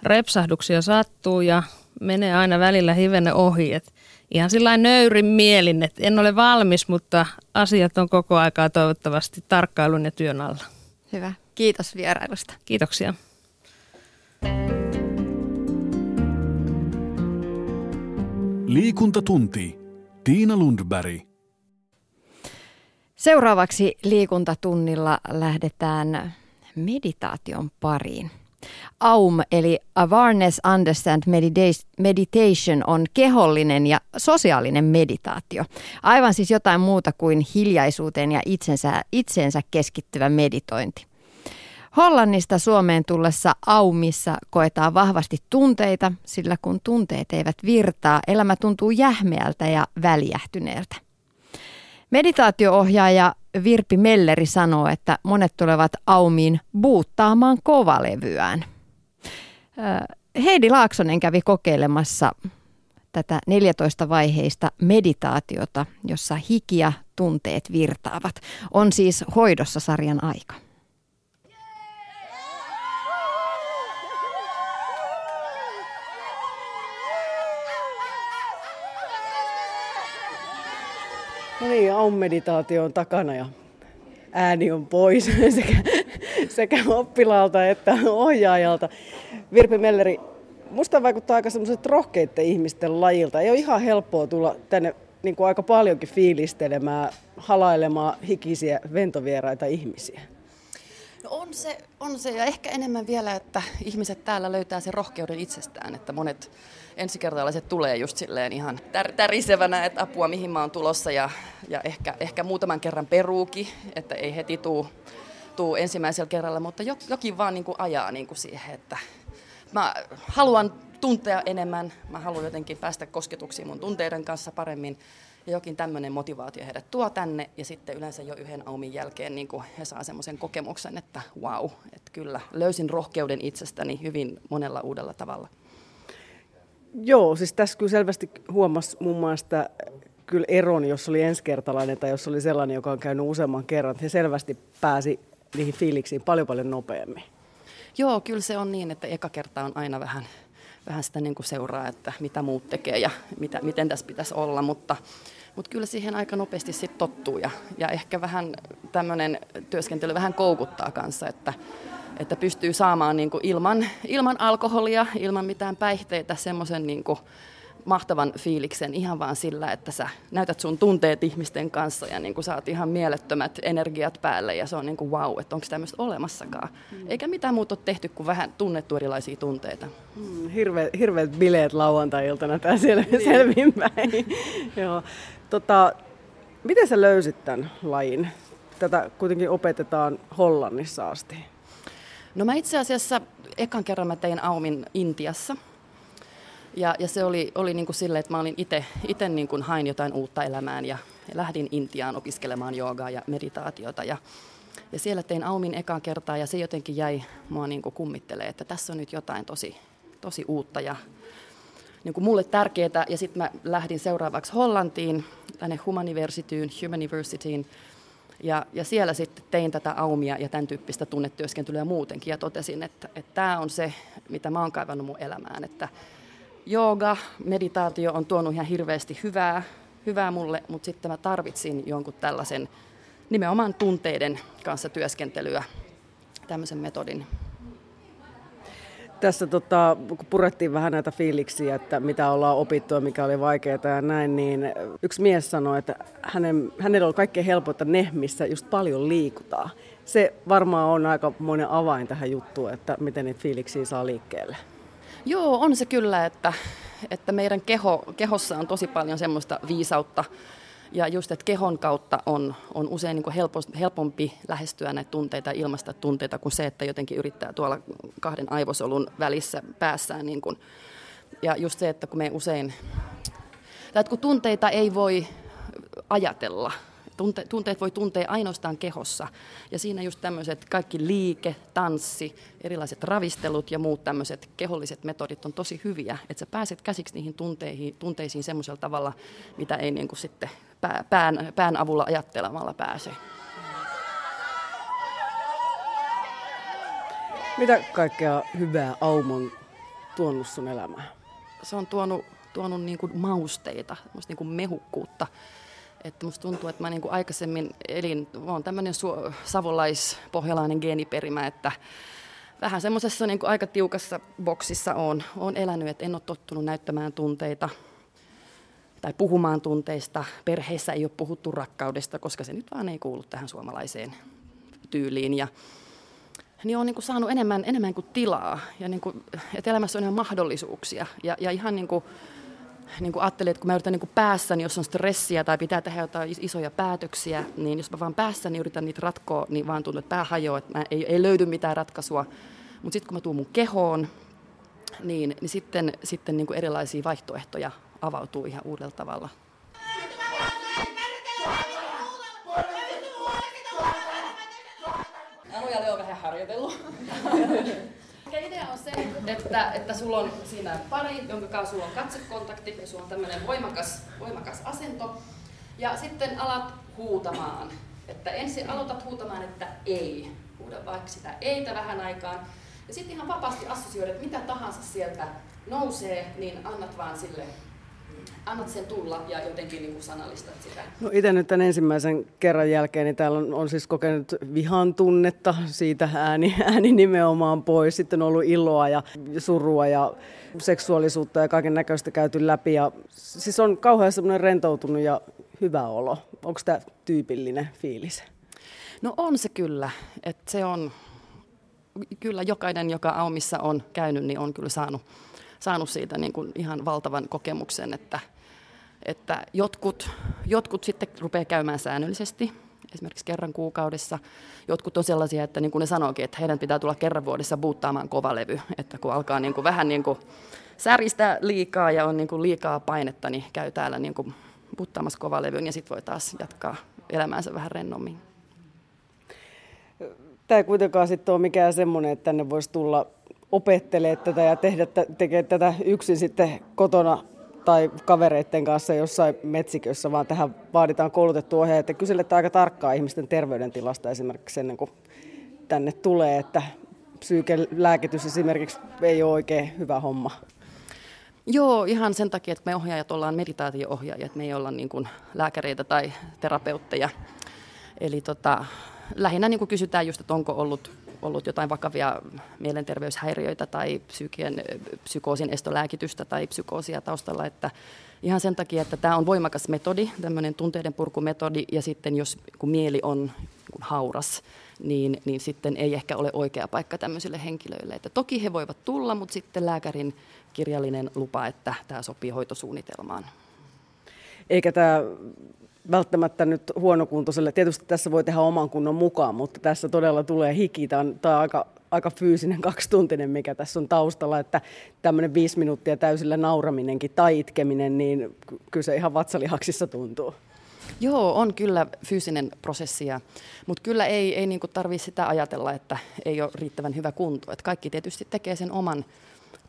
repsahduksia sattuu ja menee aina välillä hivenne ohi, että ihan sillä nöyrin mielin, että en ole valmis, mutta asiat on koko aikaa toivottavasti tarkkailun ja työn alla. Hyvä. Kiitos vierailusta. Kiitoksia. Liikuntatunti. Tiina Lundberg. Seuraavaksi liikuntatunnilla lähdetään meditaation pariin. AUM eli Awareness Understand Meditation on kehollinen ja sosiaalinen meditaatio. Aivan siis jotain muuta kuin hiljaisuuteen ja itsensä, itsensä keskittyvä meditointi. Hollannista Suomeen tullessa aumissa koetaan vahvasti tunteita, sillä kun tunteet eivät virtaa, elämä tuntuu jähmeältä ja väljähtyneeltä. Meditaatioohjaaja Virpi Melleri sanoo, että monet tulevat aumiin buuttaamaan kovalevyään. Heidi Laaksonen kävi kokeilemassa tätä 14 vaiheista meditaatiota, jossa hiki ja tunteet virtaavat. On siis hoidossa sarjan aika. No niin, aum-meditaatio on takana ja ääni on pois sekä, sekä oppilaalta että ohjaajalta. Virpi Melleri, musta vaikuttaa aika semmoiset rohkeiden ihmisten lajilta. Ei ole ihan helppoa tulla tänne niin kuin aika paljonkin fiilistelemään, halailemaan hikisiä ventovieraita ihmisiä. No on se, on se. Ja ehkä enemmän vielä, että ihmiset täällä löytää sen rohkeuden itsestään, että monet ensikertalaiset tulee just silleen ihan tär- tärisevänä, että apua mihin mä oon tulossa. Ja, ja ehkä, ehkä muutaman kerran peruuki, että ei heti tuu, tuu ensimmäisellä kerralla, mutta jokin vaan niin kuin ajaa niin kuin siihen, että mä haluan tuntea enemmän, mä haluan jotenkin päästä kosketuksiin mun tunteiden kanssa paremmin ja jokin tämmöinen motivaatio heidät tuo tänne ja sitten yleensä jo yhden aumin jälkeen niin kuin he saa semmoisen kokemuksen, että wow, että kyllä löysin rohkeuden itsestäni hyvin monella uudella tavalla. Joo, siis tässä kyllä selvästi huomasi muun muassa kyllä eron, jos oli ensikertalainen tai jos oli sellainen, joka on käynyt useamman kerran. He selvästi pääsi niihin fiiliksiin paljon paljon nopeammin. Joo, kyllä se on niin, että eka kerta on aina vähän, vähän sitä niin kuin seuraa, että mitä muut tekee ja mitä, miten tässä pitäisi olla, mutta, mutta kyllä siihen aika nopeasti sitten tottuu ja, ja ehkä vähän tämmöinen työskentely vähän koukuttaa kanssa, että, että pystyy saamaan niin kuin ilman, ilman alkoholia, ilman mitään päihteitä semmoisen niin kuin mahtavan fiiliksen ihan vaan sillä, että sä näytät sun tunteet ihmisten kanssa ja niin kuin saat ihan mielettömät energiat päälle ja se on niin kuin wow, että onko tämmöistä olemassakaan. Mm. Eikä mitään muuta ole tehty kuin vähän tunnettu erilaisia tunteita. Mm, hirve, hirveät bileet lauantai-iltana tää niin. selvinpäin. Joo. Tota, miten sä löysit tämän lajin? Tätä kuitenkin opetetaan Hollannissa asti. No mä itse asiassa ekan kerran mä tein Aumin Intiassa – ja, ja se oli, oli niin kuin silleen, että mä olin itse niin kuin hain jotain uutta elämään ja, lähdin Intiaan opiskelemaan joogaa ja meditaatiota. Ja, ja siellä tein Aumin ekaa kertaa ja se jotenkin jäi mua niin kuin kummittelee, että tässä on nyt jotain tosi, tosi uutta ja niin kuin mulle tärkeää. Ja sitten mä lähdin seuraavaksi Hollantiin, tänne Humaniversityyn, Humanivers,ityin Ja, ja siellä sitten tein tätä aumia ja tämän tyyppistä tunnetyöskentelyä muutenkin ja totesin, että, että tämä on se, mitä mä oon kaivannut mun elämään, että jooga, meditaatio on tuonut ihan hirveästi hyvää, hyvää mulle, mutta sitten mä tarvitsin jonkun tällaisen nimenomaan tunteiden kanssa työskentelyä, tämmöisen metodin. Tässä tota, kun purettiin vähän näitä fiiliksiä, että mitä ollaan opittu ja mikä oli vaikeaa ja näin, niin yksi mies sanoi, että hänen, hänellä on kaikkein helpointa ne, missä just paljon liikutaan. Se varmaan on aika monen avain tähän juttuun, että miten niitä fiiliksiä saa liikkeelle. Joo, on se kyllä, että, että meidän keho, kehossa on tosi paljon semmoista viisautta. Ja just, että kehon kautta on, on usein niin kuin helpompi lähestyä näitä tunteita ja ilmaista tunteita kuin se, että jotenkin yrittää tuolla kahden aivosolun välissä päässään. Niin kuin. Ja just se, että kun me usein, tai että kun tunteita ei voi ajatella, Tunte, tunteet voi tuntea ainoastaan kehossa. Ja siinä just tämmöiset kaikki liike, tanssi, erilaiset ravistelut ja muut tämmöiset keholliset metodit on tosi hyviä. Että sä pääset käsiksi niihin tunteihin, tunteisiin semmoisella tavalla, mitä ei niin kuin sitten pään, pään avulla ajattelemalla pääse. Mitä kaikkea hyvää Aumon tuonut sun elämään? Se on tuonut, tuonut niin kuin mausteita, niin kuin mehukkuutta että musta tuntuu, että mä niin kuin aikaisemmin elin, olen tämmöinen su- savolais-pohjalainen geeniperimä, että vähän semmoisessa niin aika tiukassa boksissa on, on elänyt, että en ole tottunut näyttämään tunteita tai puhumaan tunteista. Perheissä ei ole puhuttu rakkaudesta, koska se nyt vaan ei kuulu tähän suomalaiseen tyyliin. Ja, niin on niin kuin saanut enemmän, enemmän kuin tilaa ja niin kuin, että elämässä on ihan mahdollisuuksia. Ja, ja ihan niin kuin, niin kuin ajattelin, että kun mä yritän niin kuin niin jos on stressiä tai pitää tehdä jotain isoja päätöksiä, niin jos mä vaan päässä niin yritän niitä ratkoa, niin vaan tuntuu, että pää hajoaa, että mä ei, ei löydy mitään ratkaisua. Mutta sitten kun mä tuun mun kehoon, niin, niin sitten, sitten niin kuin erilaisia vaihtoehtoja avautuu ihan uudella tavalla. Anu on vähän harjoitellut. idea on se, että, että sulla on siinä pari, jonka kanssa sulla on katsekontakti ja sulla on tämmöinen voimakas, voimakas asento. Ja sitten alat huutamaan. Että ensin aloitat huutamaan, että ei. Huuda vaikka sitä eitä vähän aikaan. Ja sitten ihan vapaasti assosioida, että mitä tahansa sieltä nousee, niin annat vaan sille annat sen tulla ja jotenkin niin kuin sanallistat sitä? No itse nyt tämän ensimmäisen kerran jälkeen, niin täällä on, on siis kokenut vihan tunnetta, siitä ääni, ääni nimenomaan pois. Sitten on ollut iloa ja surua ja seksuaalisuutta ja kaiken näköistä käyty läpi. Ja, siis on kauhean semmoinen rentoutunut ja hyvä olo. Onko tämä tyypillinen fiilis? No on se kyllä. että se on, kyllä jokainen, joka Aumissa on käynyt, niin on kyllä saanut, saanut siitä niin kuin ihan valtavan kokemuksen, että – että jotkut, jotkut sitten rupeaa käymään säännöllisesti, esimerkiksi kerran kuukaudessa. Jotkut on sellaisia, että niin kuin ne sanookin, että heidän pitää tulla kerran vuodessa buuttaamaan kovalevy, että kun alkaa niin kuin vähän niin kuin säristää liikaa ja on niin kuin liikaa painetta, niin käy täällä niin kuin buuttaamassa kovalevyn ja sitten voi taas jatkaa elämäänsä vähän rennommin. Tämä ei kuitenkaan sitten ole mikään semmoinen, että tänne voisi tulla opettelee tätä ja tehdä, tekee tätä yksin sitten kotona tai kavereiden kanssa jossain metsikössä, vaan tähän vaaditaan koulutettu ohjaaja, että kyselette aika tarkkaa ihmisten terveydentilasta esimerkiksi ennen kuin tänne tulee, että psyykelääkitys esimerkiksi ei ole oikein hyvä homma? Joo, ihan sen takia, että me ohjaajat ollaan meditaatio-ohjaajat, me ei olla niin kuin lääkäreitä tai terapeutteja. Eli tota, lähinnä niin kuin kysytään just, että onko ollut, ollut jotain vakavia mielenterveyshäiriöitä tai psyykien, psykoosin estolääkitystä tai psykoosia taustalla, että ihan sen takia, että tämä on voimakas metodi, tämmöinen tunteiden purkumetodi, ja sitten jos kun mieli on niin hauras, niin, niin sitten ei ehkä ole oikea paikka tämmöisille henkilöille. Että toki he voivat tulla, mutta sitten lääkärin kirjallinen lupa, että tämä sopii hoitosuunnitelmaan. Eikä tämä välttämättä nyt huonokuntoiselle, tietysti tässä voi tehdä oman kunnon mukaan, mutta tässä todella tulee hiki, tämä on, tämä on aika, aika fyysinen kaksituntinen, mikä tässä on taustalla, että tämmöinen viisi minuuttia täysillä nauraminenkin tai itkeminen, niin kyllä se ihan vatsalihaksissa tuntuu. Joo, on kyllä fyysinen prosessi, mutta kyllä ei, ei niin tarvitse sitä ajatella, että ei ole riittävän hyvä kunto. Et kaikki tietysti tekee sen oman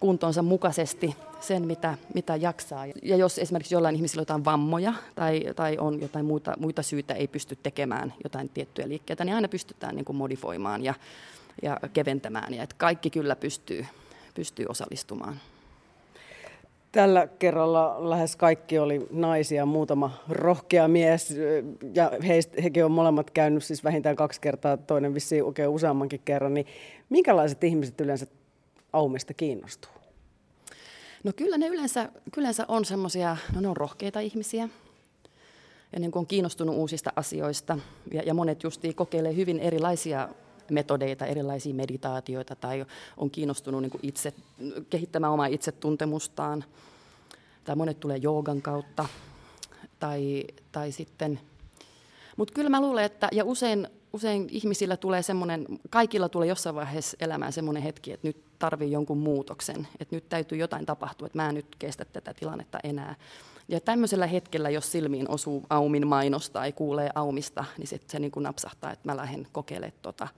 kuntonsa mukaisesti sen, mitä, mitä jaksaa. Ja jos esimerkiksi jollain ihmisillä on jotain vammoja tai, tai on jotain muita, muita syitä, ei pysty tekemään jotain tiettyjä liikkeitä, niin aina pystytään niin kuin modifoimaan ja, ja keventämään. Ja että kaikki kyllä pystyy, pystyy osallistumaan. Tällä kerralla lähes kaikki oli naisia, muutama rohkea mies, ja heistä, hekin on molemmat käynyt siis vähintään kaksi kertaa, toinen vissiin oikein useammankin kerran, niin minkälaiset ihmiset yleensä Aumista kiinnostuu? No kyllä ne yleensä, yleensä on semmoisia, no ne on rohkeita ihmisiä, ja niin kuin on kiinnostunut uusista asioista, ja, ja monet justiin kokeilee hyvin erilaisia metodeita, erilaisia meditaatioita tai on kiinnostunut niin kuin itse, kehittämään omaa itsetuntemustaan. Tai monet tulee joogan kautta. Tai, tai sitten, mutta kyllä mä luulen, että ja usein, usein ihmisillä tulee semmoinen, kaikilla tulee jossain vaiheessa elämään semmoinen hetki, että nyt tarvii jonkun muutoksen, että nyt täytyy jotain tapahtua, että mä en nyt kestä tätä tilannetta enää. Ja tämmöisellä hetkellä, jos silmiin osuu Aumin mainosta tai kuulee Aumista, niin sit se niin kuin napsahtaa, että mä lähden kokeilemaan tota.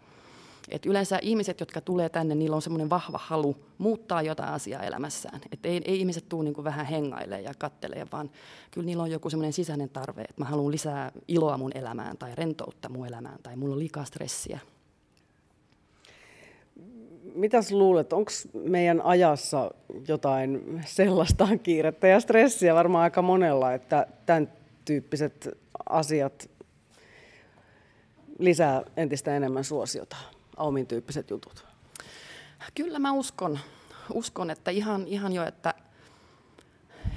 Et yleensä ihmiset, jotka tulee tänne, niillä on semmoinen vahva halu muuttaa jotain asiaa elämässään. Et ei, ei ihmiset tule niin vähän hengailemaan ja kattelemaan, vaan kyllä niillä on joku semmoinen sisäinen tarve, että mä haluan lisää iloa mun elämään tai rentoutta mun elämään tai mulla on liikaa stressiä. Mitäs luulet, onko meidän ajassa jotain sellaista kiirettä ja stressiä varmaan aika monella, että tämän tyyppiset asiat lisää entistä enemmän suosiota? Aumin tyyppiset jutut? Kyllä mä uskon, uskon että ihan, ihan jo, että,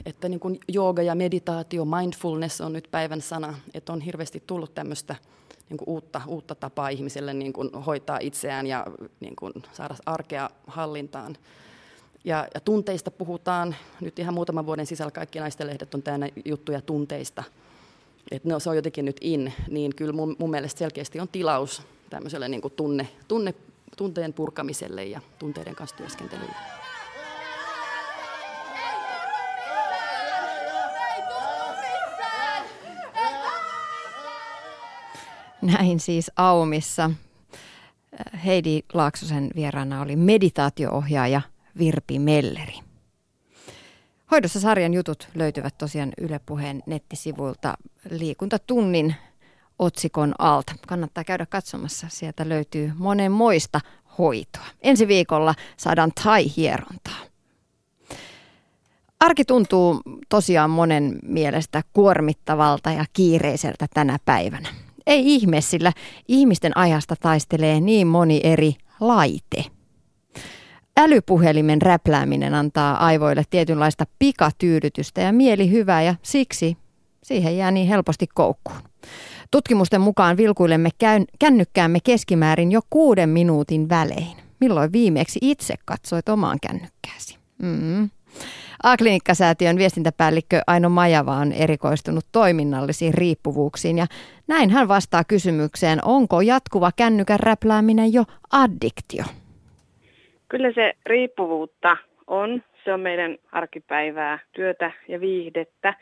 että niin kuin jooga ja meditaatio, mindfulness on nyt päivän sana, että on hirveästi tullut tämmöistä niin kuin uutta, uutta tapaa ihmiselle niin kuin hoitaa itseään ja niin kuin saada arkea hallintaan. Ja, ja tunteista puhutaan, nyt ihan muutaman vuoden sisällä kaikki lehdet on täynnä juttuja tunteista. Et no, se on jotenkin nyt in, niin kyllä mun, mun mielestä selkeästi on tilaus tämmöiselle niin kuin tunne, tunne, tunteen purkamiselle ja tunteiden kanssa työskentelylle. Näin siis Aumissa. Heidi Laaksosen vieraana oli meditaatioohjaaja Virpi Melleri. Hoidossa sarjan jutut löytyvät tosiaan Yle Puheen nettisivuilta liikuntatunnin otsikon alta. Kannattaa käydä katsomassa, sieltä löytyy monenmoista hoitoa. Ensi viikolla saadaan tai-hierontaa. Arki tuntuu tosiaan monen mielestä kuormittavalta ja kiireiseltä tänä päivänä. Ei ihme, sillä ihmisten ajasta taistelee niin moni eri laite. Älypuhelimen räplääminen antaa aivoille tietynlaista pikatyydytystä ja mieli hyvää ja siksi siihen jää niin helposti koukkuun. Tutkimusten mukaan vilkuilemme kännykkäämme keskimäärin jo kuuden minuutin välein. Milloin viimeksi itse katsoit omaan kännykkääsi? Mm. A-klinikkasäätiön viestintäpäällikkö Aino Majava on erikoistunut toiminnallisiin riippuvuuksiin ja näin hän vastaa kysymykseen, onko jatkuva kännykän räplääminen jo addiktio? Kyllä se riippuvuutta on. Se on meidän arkipäivää, työtä ja viihdettä.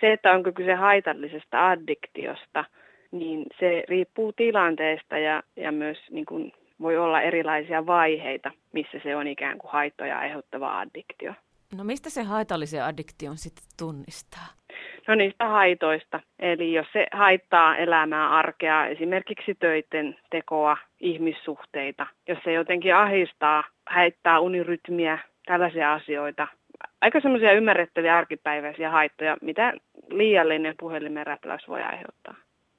Se, että onko kyse haitallisesta addiktiosta, niin se riippuu tilanteesta ja, ja myös niin kuin voi olla erilaisia vaiheita, missä se on ikään kuin haittoja aiheuttava addiktio. No mistä se haitallisen addiktion sitten tunnistaa? No niistä haitoista. Eli jos se haittaa elämää, arkea, esimerkiksi töiden tekoa, ihmissuhteita, jos se jotenkin ahistaa, häittää unirytmiä, tällaisia asioita, aika semmoisia ymmärrettäviä arkipäiväisiä haittoja, mitä liiallinen puhelimen räpläys voi aiheuttaa.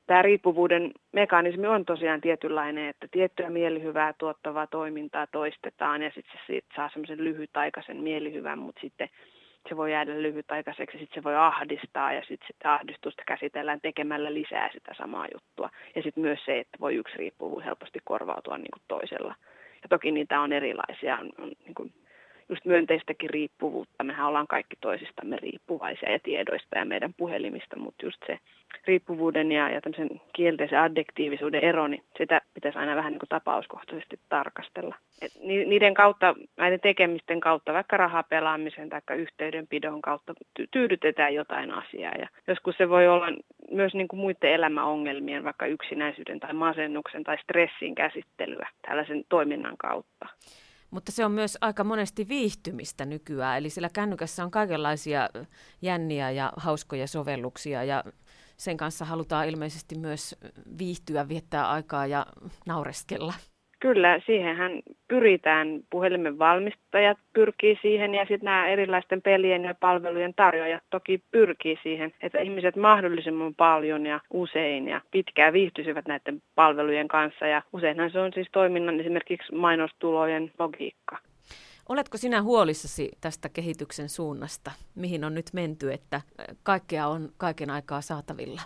Tämä riippuvuuden mekanismi on tosiaan tietynlainen, että tiettyä mielihyvää tuottavaa toimintaa toistetaan ja sitten se siitä saa semmoisen lyhytaikaisen mielihyvän, mutta sitten se voi jäädä lyhytaikaiseksi sitten se voi ahdistaa ja sitten sit ahdistusta käsitellään tekemällä lisää sitä samaa juttua. Ja sitten myös se, että voi yksi riippuvuus helposti korvautua niin kuin toisella. Ja toki niitä on erilaisia, on, on niin kuin just myönteistäkin riippuvuutta. Mehän ollaan kaikki toisistamme riippuvaisia ja tiedoista ja meidän puhelimista, mutta just se riippuvuuden ja, ja tämmöisen kielteisen addektiivisuuden ero, niin sitä pitäisi aina vähän niin kuin tapauskohtaisesti tarkastella. Et niiden kautta, näiden tekemisten kautta, vaikka rahapelaamisen tai yhteydenpidon kautta tyydytetään jotain asiaa. Ja joskus se voi olla myös niin kuin muiden elämäongelmien, vaikka yksinäisyyden tai masennuksen tai stressin käsittelyä tällaisen toiminnan kautta. Mutta se on myös aika monesti viihtymistä nykyään, eli sillä kännykässä on kaikenlaisia jänniä ja hauskoja sovelluksia ja sen kanssa halutaan ilmeisesti myös viihtyä, viettää aikaa ja naureskella. Kyllä, siihenhän pyritään. Puhelimen valmistajat pyrkii siihen ja sitten nämä erilaisten pelien ja palvelujen tarjoajat toki pyrkii siihen, että ihmiset mahdollisimman paljon ja usein ja pitkään viihtyisivät näiden palvelujen kanssa. Ja useinhan se on siis toiminnan esimerkiksi mainostulojen logiikka. Oletko sinä huolissasi tästä kehityksen suunnasta, mihin on nyt menty, että kaikkea on kaiken aikaa saatavilla?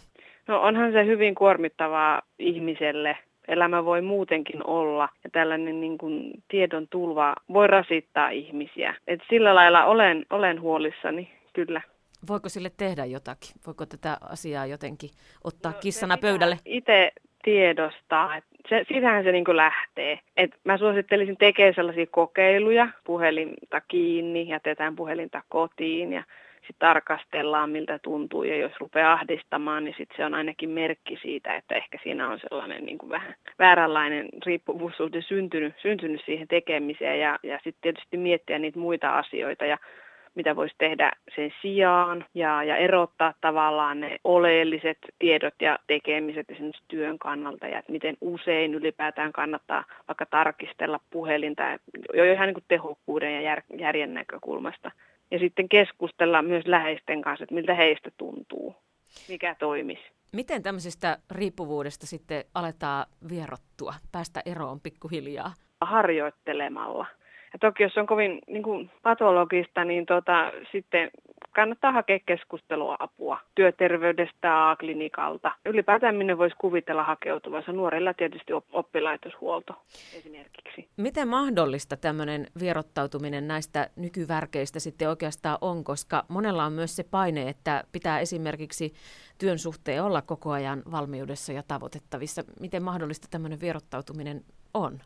No onhan se hyvin kuormittavaa ihmiselle elämä voi muutenkin olla ja tällainen niin kuin tiedon tulva voi rasittaa ihmisiä. Et sillä lailla olen, olen huolissani, kyllä. Voiko sille tehdä jotakin? Voiko tätä asiaa jotenkin ottaa no, kissana pöydälle? Itse tiedostaa, että se, siitähän se niin lähtee. Et mä suosittelisin tekemään sellaisia kokeiluja, puhelinta kiinni, jätetään puhelinta kotiin ja sitten tarkastellaan, miltä tuntuu, ja jos rupeaa ahdistamaan, niin sitten se on ainakin merkki siitä, että ehkä siinä on sellainen niin kuin vähän vääränlainen riippuvuussuhde syntynyt, syntynyt siihen tekemiseen, ja, ja sitten tietysti miettiä niitä muita asioita, ja mitä voisi tehdä sen sijaan ja, ja erottaa tavallaan ne oleelliset tiedot ja tekemiset esimerkiksi työn kannalta ja että miten usein ylipäätään kannattaa vaikka tarkistella puhelinta jo ihan niin kuin tehokkuuden ja jär, järjen näkökulmasta ja sitten keskustella myös läheisten kanssa, että miltä heistä tuntuu, mikä toimisi. Miten tämmöisestä riippuvuudesta sitten aletaan vierottua, päästä eroon pikkuhiljaa? Harjoittelemalla. Ja toki jos on kovin niin kuin patologista, niin tota, sitten kannattaa hakea keskustelua apua työterveydestä A-klinikalta. Ylipäätään minne voisi kuvitella hakeutuvansa. Nuorilla tietysti oppilaitoshuolto esimerkiksi. Miten mahdollista tämmöinen vierottautuminen näistä nykyvärkeistä sitten oikeastaan on, koska monella on myös se paine, että pitää esimerkiksi työn suhteen olla koko ajan valmiudessa ja tavoitettavissa. Miten mahdollista tämmöinen vierottautuminen on?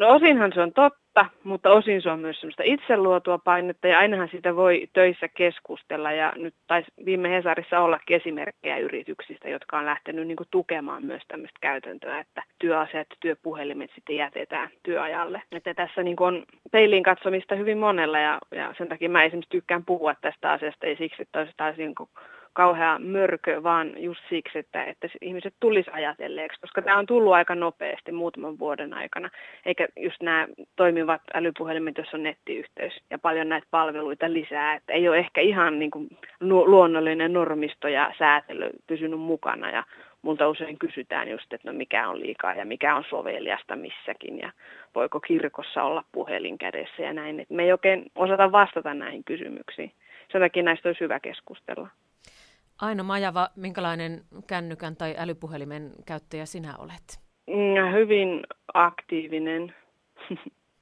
No osinhan se on totta, mutta osin se on myös semmoista itseluotua painetta ja ainahan sitä voi töissä keskustella ja nyt taisi viime Hesarissa ollakin esimerkkejä yrityksistä, jotka on lähtenyt niin tukemaan myös tämmöistä käytäntöä, että työaseet ja työpuhelimet sitten jätetään työajalle. Että tässä niin on peiliin katsomista hyvin monella ja, ja sen takia mä esimerkiksi tykkään puhua tästä asiasta, ei siksi, että olisi niin kuin kauhea mörkö, vaan just siksi, että, että ihmiset tulisi ajatelleeksi, koska tämä on tullut aika nopeasti muutaman vuoden aikana, eikä just nämä toimivat älypuhelimet, jos on nettiyhteys ja paljon näitä palveluita lisää, että ei ole ehkä ihan niin kuin luonnollinen normisto ja säätely pysynyt mukana ja multa usein kysytään just, että no mikä on liikaa ja mikä on soveliasta missäkin ja voiko kirkossa olla puhelin kädessä ja näin. Et me ei oikein osata vastata näihin kysymyksiin. Sen takia näistä olisi hyvä keskustella. Aino Majava, minkälainen kännykän tai älypuhelimen käyttäjä sinä olet? Mm, hyvin aktiivinen.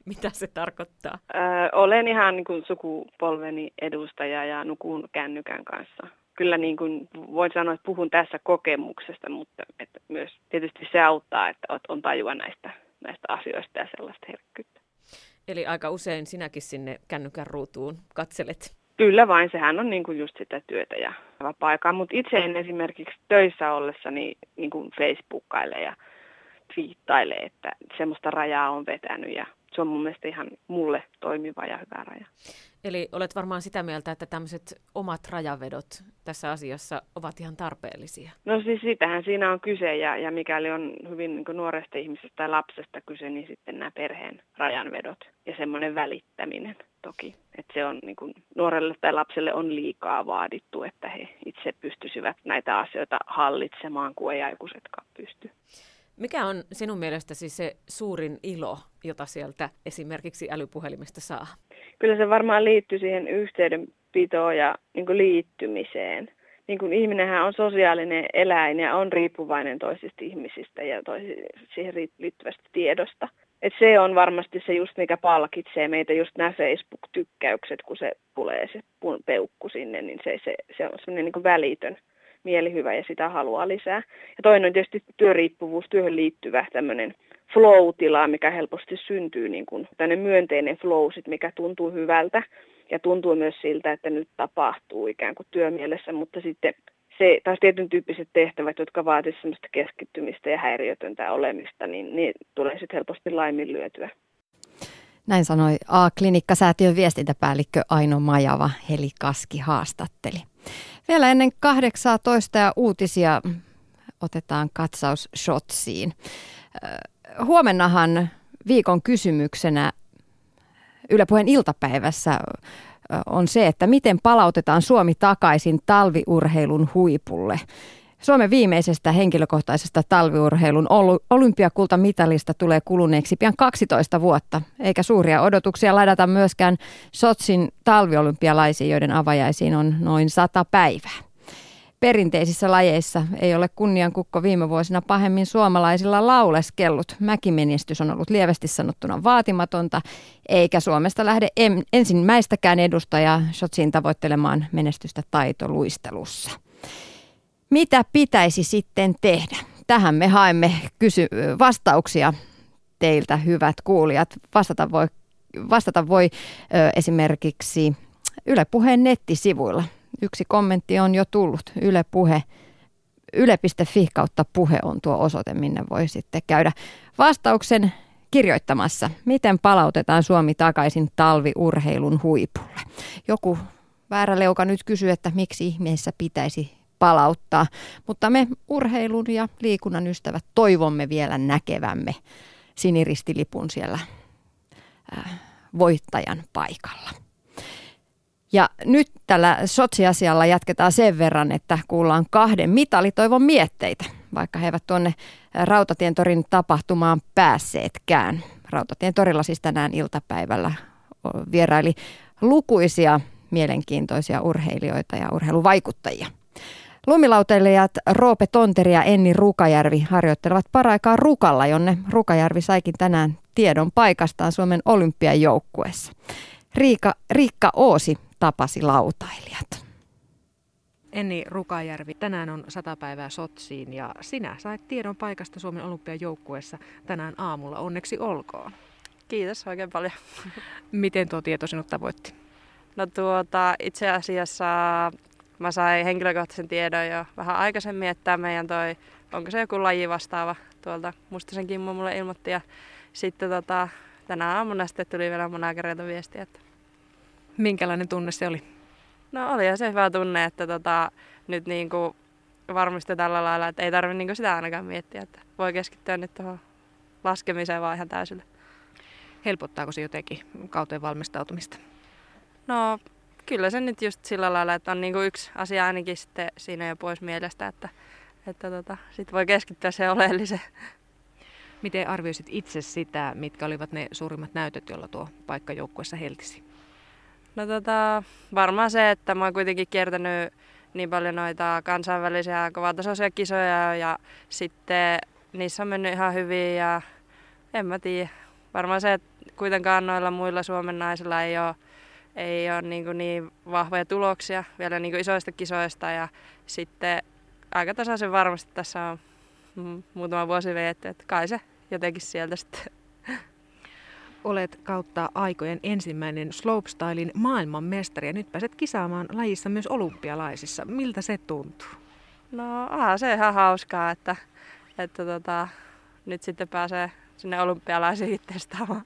Mitä se tarkoittaa? Ö, olen ihan niin kuin sukupolveni edustaja ja nukun kännykän kanssa. Kyllä niin kuin voin sanoa, että puhun tässä kokemuksesta, mutta että myös tietysti se auttaa, että on tajua näistä, näistä asioista ja sellaista herkkyyttä. Eli aika usein sinäkin sinne kännykän ruutuun katselet Kyllä vain, sehän on niin kuin just sitä työtä ja vapaa-aikaa, mutta itse en esimerkiksi töissä ollessa niin, kuin Facebookkaile ja twiittaile, että semmoista rajaa on vetänyt ja se on mun mielestä ihan mulle toimiva ja hyvä raja. Eli olet varmaan sitä mieltä, että tämmöiset omat rajavedot tässä asiassa ovat ihan tarpeellisia. No siis sitähän siinä on kyse ja, ja mikäli on hyvin niin nuoresta ihmisestä tai lapsesta kyse, niin sitten nämä perheen rajanvedot ja semmoinen välittäminen toki. Että se on niin kuin, nuorelle tai lapselle on liikaa vaadittu, että he itse pystyisivät näitä asioita hallitsemaan, kun ei aikuisetkaan pysty. Mikä on sinun mielestäsi se suurin ilo, jota sieltä esimerkiksi älypuhelimesta saa? Kyllä se varmaan liittyy siihen yhteydenpitoon ja niin kuin liittymiseen. Niin kuin ihminenhän on sosiaalinen eläin ja on riippuvainen toisista ihmisistä ja toisi, siihen liittyvästä tiedosta. Et se on varmasti se just, mikä palkitsee meitä, just nämä Facebook-tykkäykset, kun se tulee se peukku sinne, niin se, se, se on semmoinen niin välitön mielihyvä ja sitä haluaa lisää. Ja toinen on tietysti työriippuvuus, työhön liittyvä tämmöinen flow-tila, mikä helposti syntyy, niin kuin myönteinen flow, sit, mikä tuntuu hyvältä ja tuntuu myös siltä, että nyt tapahtuu ikään kuin työmielessä, mutta sitten se, taas tietyn tyyppiset tehtävät, jotka vaatisivat sellaista keskittymistä ja häiriötöntä olemista, niin, niin tulee sitten helposti laiminlyötyä. Näin sanoi A-klinikkasäätiön viestintäpäällikkö Aino Majava Heli Kaski haastatteli. Vielä ennen 18 ja uutisia otetaan katsaus Shotsiin. Huomennahan viikon kysymyksenä Yle Puheen iltapäivässä on se, että miten palautetaan Suomi takaisin talviurheilun huipulle. Suomen viimeisestä henkilökohtaisesta talviurheilun olympiakultamitalista tulee kuluneeksi pian 12 vuotta, eikä suuria odotuksia ladata myöskään Sotsin talviolympialaisiin, joiden avajaisiin on noin 100 päivää. Perinteisissä lajeissa ei ole kunniankukko viime vuosina pahemmin suomalaisilla lauleskellut. Mäkimenestys on ollut lievästi sanottuna vaatimatonta, eikä Suomesta lähde ensimmäistäkään edustajaa Sotsiin tavoittelemaan menestystä taitoluistelussa. Mitä pitäisi sitten tehdä? Tähän me haemme kysy- vastauksia teiltä, hyvät kuulijat. Vastata voi, vastata voi ö, esimerkiksi Yle Puheen nettisivuilla. Yksi kommentti on jo tullut. Yle Puhe, yle.fi kautta puhe on tuo osoite, minne voi sitten käydä vastauksen kirjoittamassa. Miten palautetaan Suomi takaisin talviurheilun huipulle? Joku väärä leuka nyt kysyy, että miksi ihmeessä pitäisi palauttaa. Mutta me urheilun ja liikunnan ystävät toivomme vielä näkevämme siniristilipun siellä äh, voittajan paikalla. Ja nyt tällä sotsiasialla jatketaan sen verran, että kuullaan kahden mitalitoivon mietteitä, vaikka he eivät tuonne Rautatien torin tapahtumaan päässeetkään. Rautatien torilla siis tänään iltapäivällä vieraili lukuisia mielenkiintoisia urheilijoita ja urheiluvaikuttajia. Lumilauteilijat Roope Tonteri ja Enni Rukajärvi harjoittelevat paraikaa Rukalla, jonne Rukajärvi saikin tänään tiedon paikastaan Suomen olympiajoukkueessa. Riika, Riikka Oosi tapasi lautailijat. Enni Rukajärvi, tänään on sata päivää Sotsiin ja sinä sait tiedon paikasta Suomen olympiajoukkueessa tänään aamulla. Onneksi olkoon. Kiitos oikein paljon. Miten tuo tieto sinut tavoitti? No tuota, itse asiassa mä sain henkilökohtaisen tiedon jo vähän aikaisemmin, että meidän toi, onko se joku laji vastaava tuolta Mustasen Kimmo mulle ilmoitti ja sitten tota, tänä aamuna sitten tuli vielä monakereita viestiä. Että... Minkälainen tunne se oli? No oli se hyvä tunne, että tota, nyt niin kuin varmasti tällä lailla, että ei tarvitse niin sitä ainakaan miettiä, että voi keskittyä nyt tuohon laskemiseen vaan ihan täysillä. Helpottaako se jotenkin kauteen valmistautumista? No kyllä se nyt just sillä lailla, että on niinku yksi asia ainakin sitten siinä jo pois mielestä, että, että tota, sit voi keskittyä se oleelliseen. Miten arvioisit itse sitä, mitkä olivat ne suurimmat näytöt, joilla tuo paikka joukkueessa heltisi? No tota, varmaan se, että mä oon kuitenkin kiertänyt niin paljon noita kansainvälisiä kovatasoisia kisoja ja sitten niissä on mennyt ihan hyvin ja en mä tiedä. Varmaan se, että kuitenkaan noilla muilla Suomen naisilla ei ole ei ole niin, niin vahvoja tuloksia vielä niin isoista kisoista ja sitten aika tasaisen varmasti tässä on muutama vuosi veetty, että kai se jotenkin sieltä sitten. Olet kautta aikojen ensimmäinen slopestylein maailmanmestari ja nyt pääset kisaamaan lajissa myös olympialaisissa. Miltä se tuntuu? No aha, se ihan hauskaa, että, että tota, nyt sitten pääsee sinne olympialaisiin testaamaan.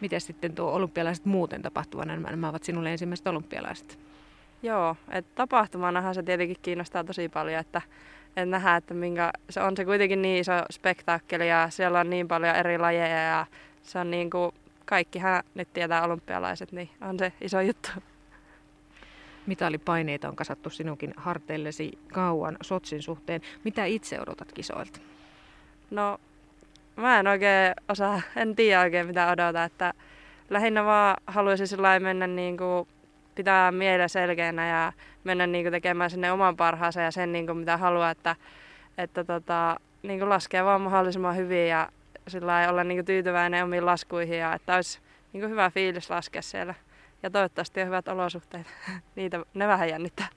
Miten sitten tuo olympialaiset muuten tapahtuvana? Nämä, nämä ovat sinulle ensimmäiset olympialaiset. Joo, että tapahtumanahan se tietenkin kiinnostaa tosi paljon, että, että nähdään, että minkä, se on se kuitenkin niin iso spektaakkeli ja siellä on niin paljon eri lajeja ja se on niin kuin, kaikkihan nyt tietää olympialaiset, niin on se iso juttu. Mitalipaineita on kasattu sinunkin harteillesi kauan Sotsin suhteen. Mitä itse odotat kisoilta? No, mä en oikein osaa, en tiedä oikein mitä odota, että lähinnä vaan haluaisin sillä mennä niin kuin pitää mielen selkeänä ja mennä niin kuin tekemään sinne oman parhaansa ja sen niin kuin mitä haluaa, että, että tota, niin kuin laskee vaan mahdollisimman hyvin ja sillä olla niin tyytyväinen omiin laskuihin ja että olisi niin hyvä fiilis laskea siellä. Ja toivottavasti on hyvät olosuhteet. Niitä, ne vähän jännittää.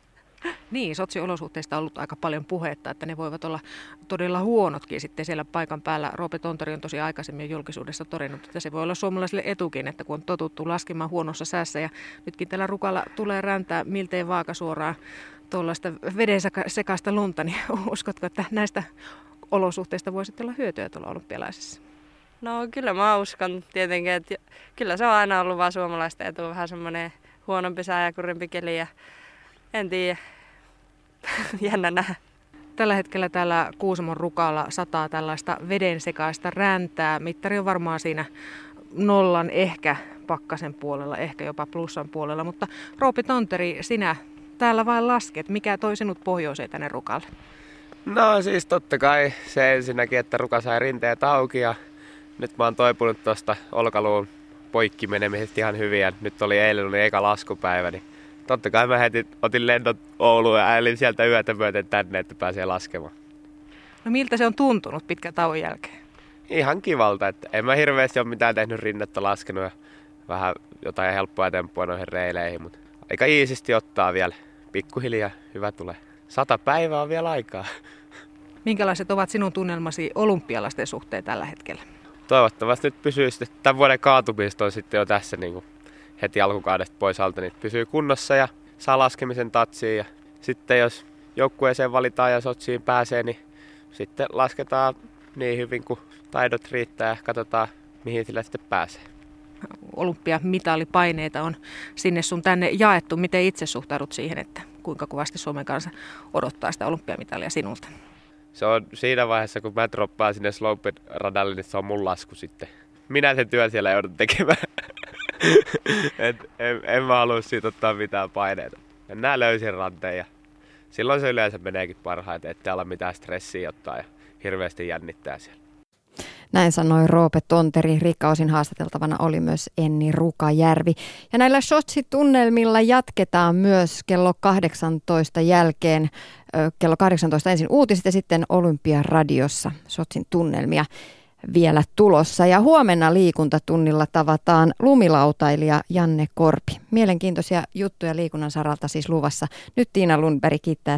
Niin, sotsiolosuhteista on ollut aika paljon puhetta, että ne voivat olla todella huonotkin sitten siellä paikan päällä. Roope Tontari on tosi aikaisemmin julkisuudessa todennut, että se voi olla suomalaisille etukin, että kun on totuttu laskemaan huonossa säässä ja nytkin tällä rukalla tulee räntää miltei vaakasuoraan tuollaista veden sekaista lunta, niin uskotko, että näistä olosuhteista voisi olla hyötyä tuolla olympialaisessa? No kyllä mä uskon tietenkin, että kyllä se on aina ollut vaan suomalaisten etu vähän semmoinen huonompi sää ja kurimpi keli ja en tiedä, jännä nähdä. Tällä hetkellä täällä Kuusamon rukalla sataa tällaista veden sekaista räntää. Mittari on varmaan siinä nollan ehkä pakkasen puolella, ehkä jopa plussan puolella. Mutta Roopi Tonteri, sinä täällä vain lasket. Mikä toi sinut pohjoiseen tänne rukalle? No siis totta kai se ensinnäkin, että ruka sai rinteet auki ja nyt mä oon toipunut tuosta olkaluun poikki menemisestä ihan hyvin ja nyt oli eilen oli eka laskupäivä, niin totta kai mä heti otin lennot Ouluun ja äälin sieltä yötä myöten tänne, että pääsee laskemaan. No miltä se on tuntunut pitkän tauon jälkeen? Ihan kivalta, että en mä hirveästi ole mitään tehnyt rinnettä laskenut ja vähän jotain helppoa temppua noihin reileihin, mutta aika iisisti ottaa vielä. Pikkuhiljaa hyvä tulee. Sata päivää on vielä aikaa. Minkälaiset ovat sinun tunnelmasi olympialaisten suhteen tällä hetkellä? Toivottavasti nyt pysyy sitten, tämän vuoden kaatumista on sitten jo tässä niin kuin heti alkukaudesta pois alta, niin pysyy kunnossa ja saa laskemisen tatsiin. Ja sitten jos joukkueeseen valitaan ja sotsiin pääsee, niin sitten lasketaan niin hyvin kuin taidot riittää ja katsotaan mihin sillä sitten pääsee. Olympiamitalipaineita on sinne sun tänne jaettu. Miten itse suhtaudut siihen, että kuinka kovasti Suomen kanssa odottaa sitä olympiamitalia sinulta? Se on siinä vaiheessa, kun mä droppaan sinne slope radalle, niin se on mun lasku sitten. Minä sen työn siellä joudun tekemään. Et en, en mä halua siitä ottaa mitään paineita. Mennään löysin ranteen ja silloin se yleensä meneekin parhaiten, ettei olla mitään stressiä ottaa ja hirveästi jännittää siellä. Näin sanoi Roope Tonteri. Rikkausin haastateltavana oli myös Enni Rukajärvi. Ja näillä Shotsi-tunnelmilla jatketaan myös kello 18 jälkeen. Kello 18 ensin uutiset ja sitten Olympiaradiossa Shotsin tunnelmia vielä tulossa. Ja huomenna liikuntatunnilla tavataan lumilautailija Janne Korpi. Mielenkiintoisia juttuja liikunnan saralta siis luvassa. Nyt Tiina Lundberg kiittää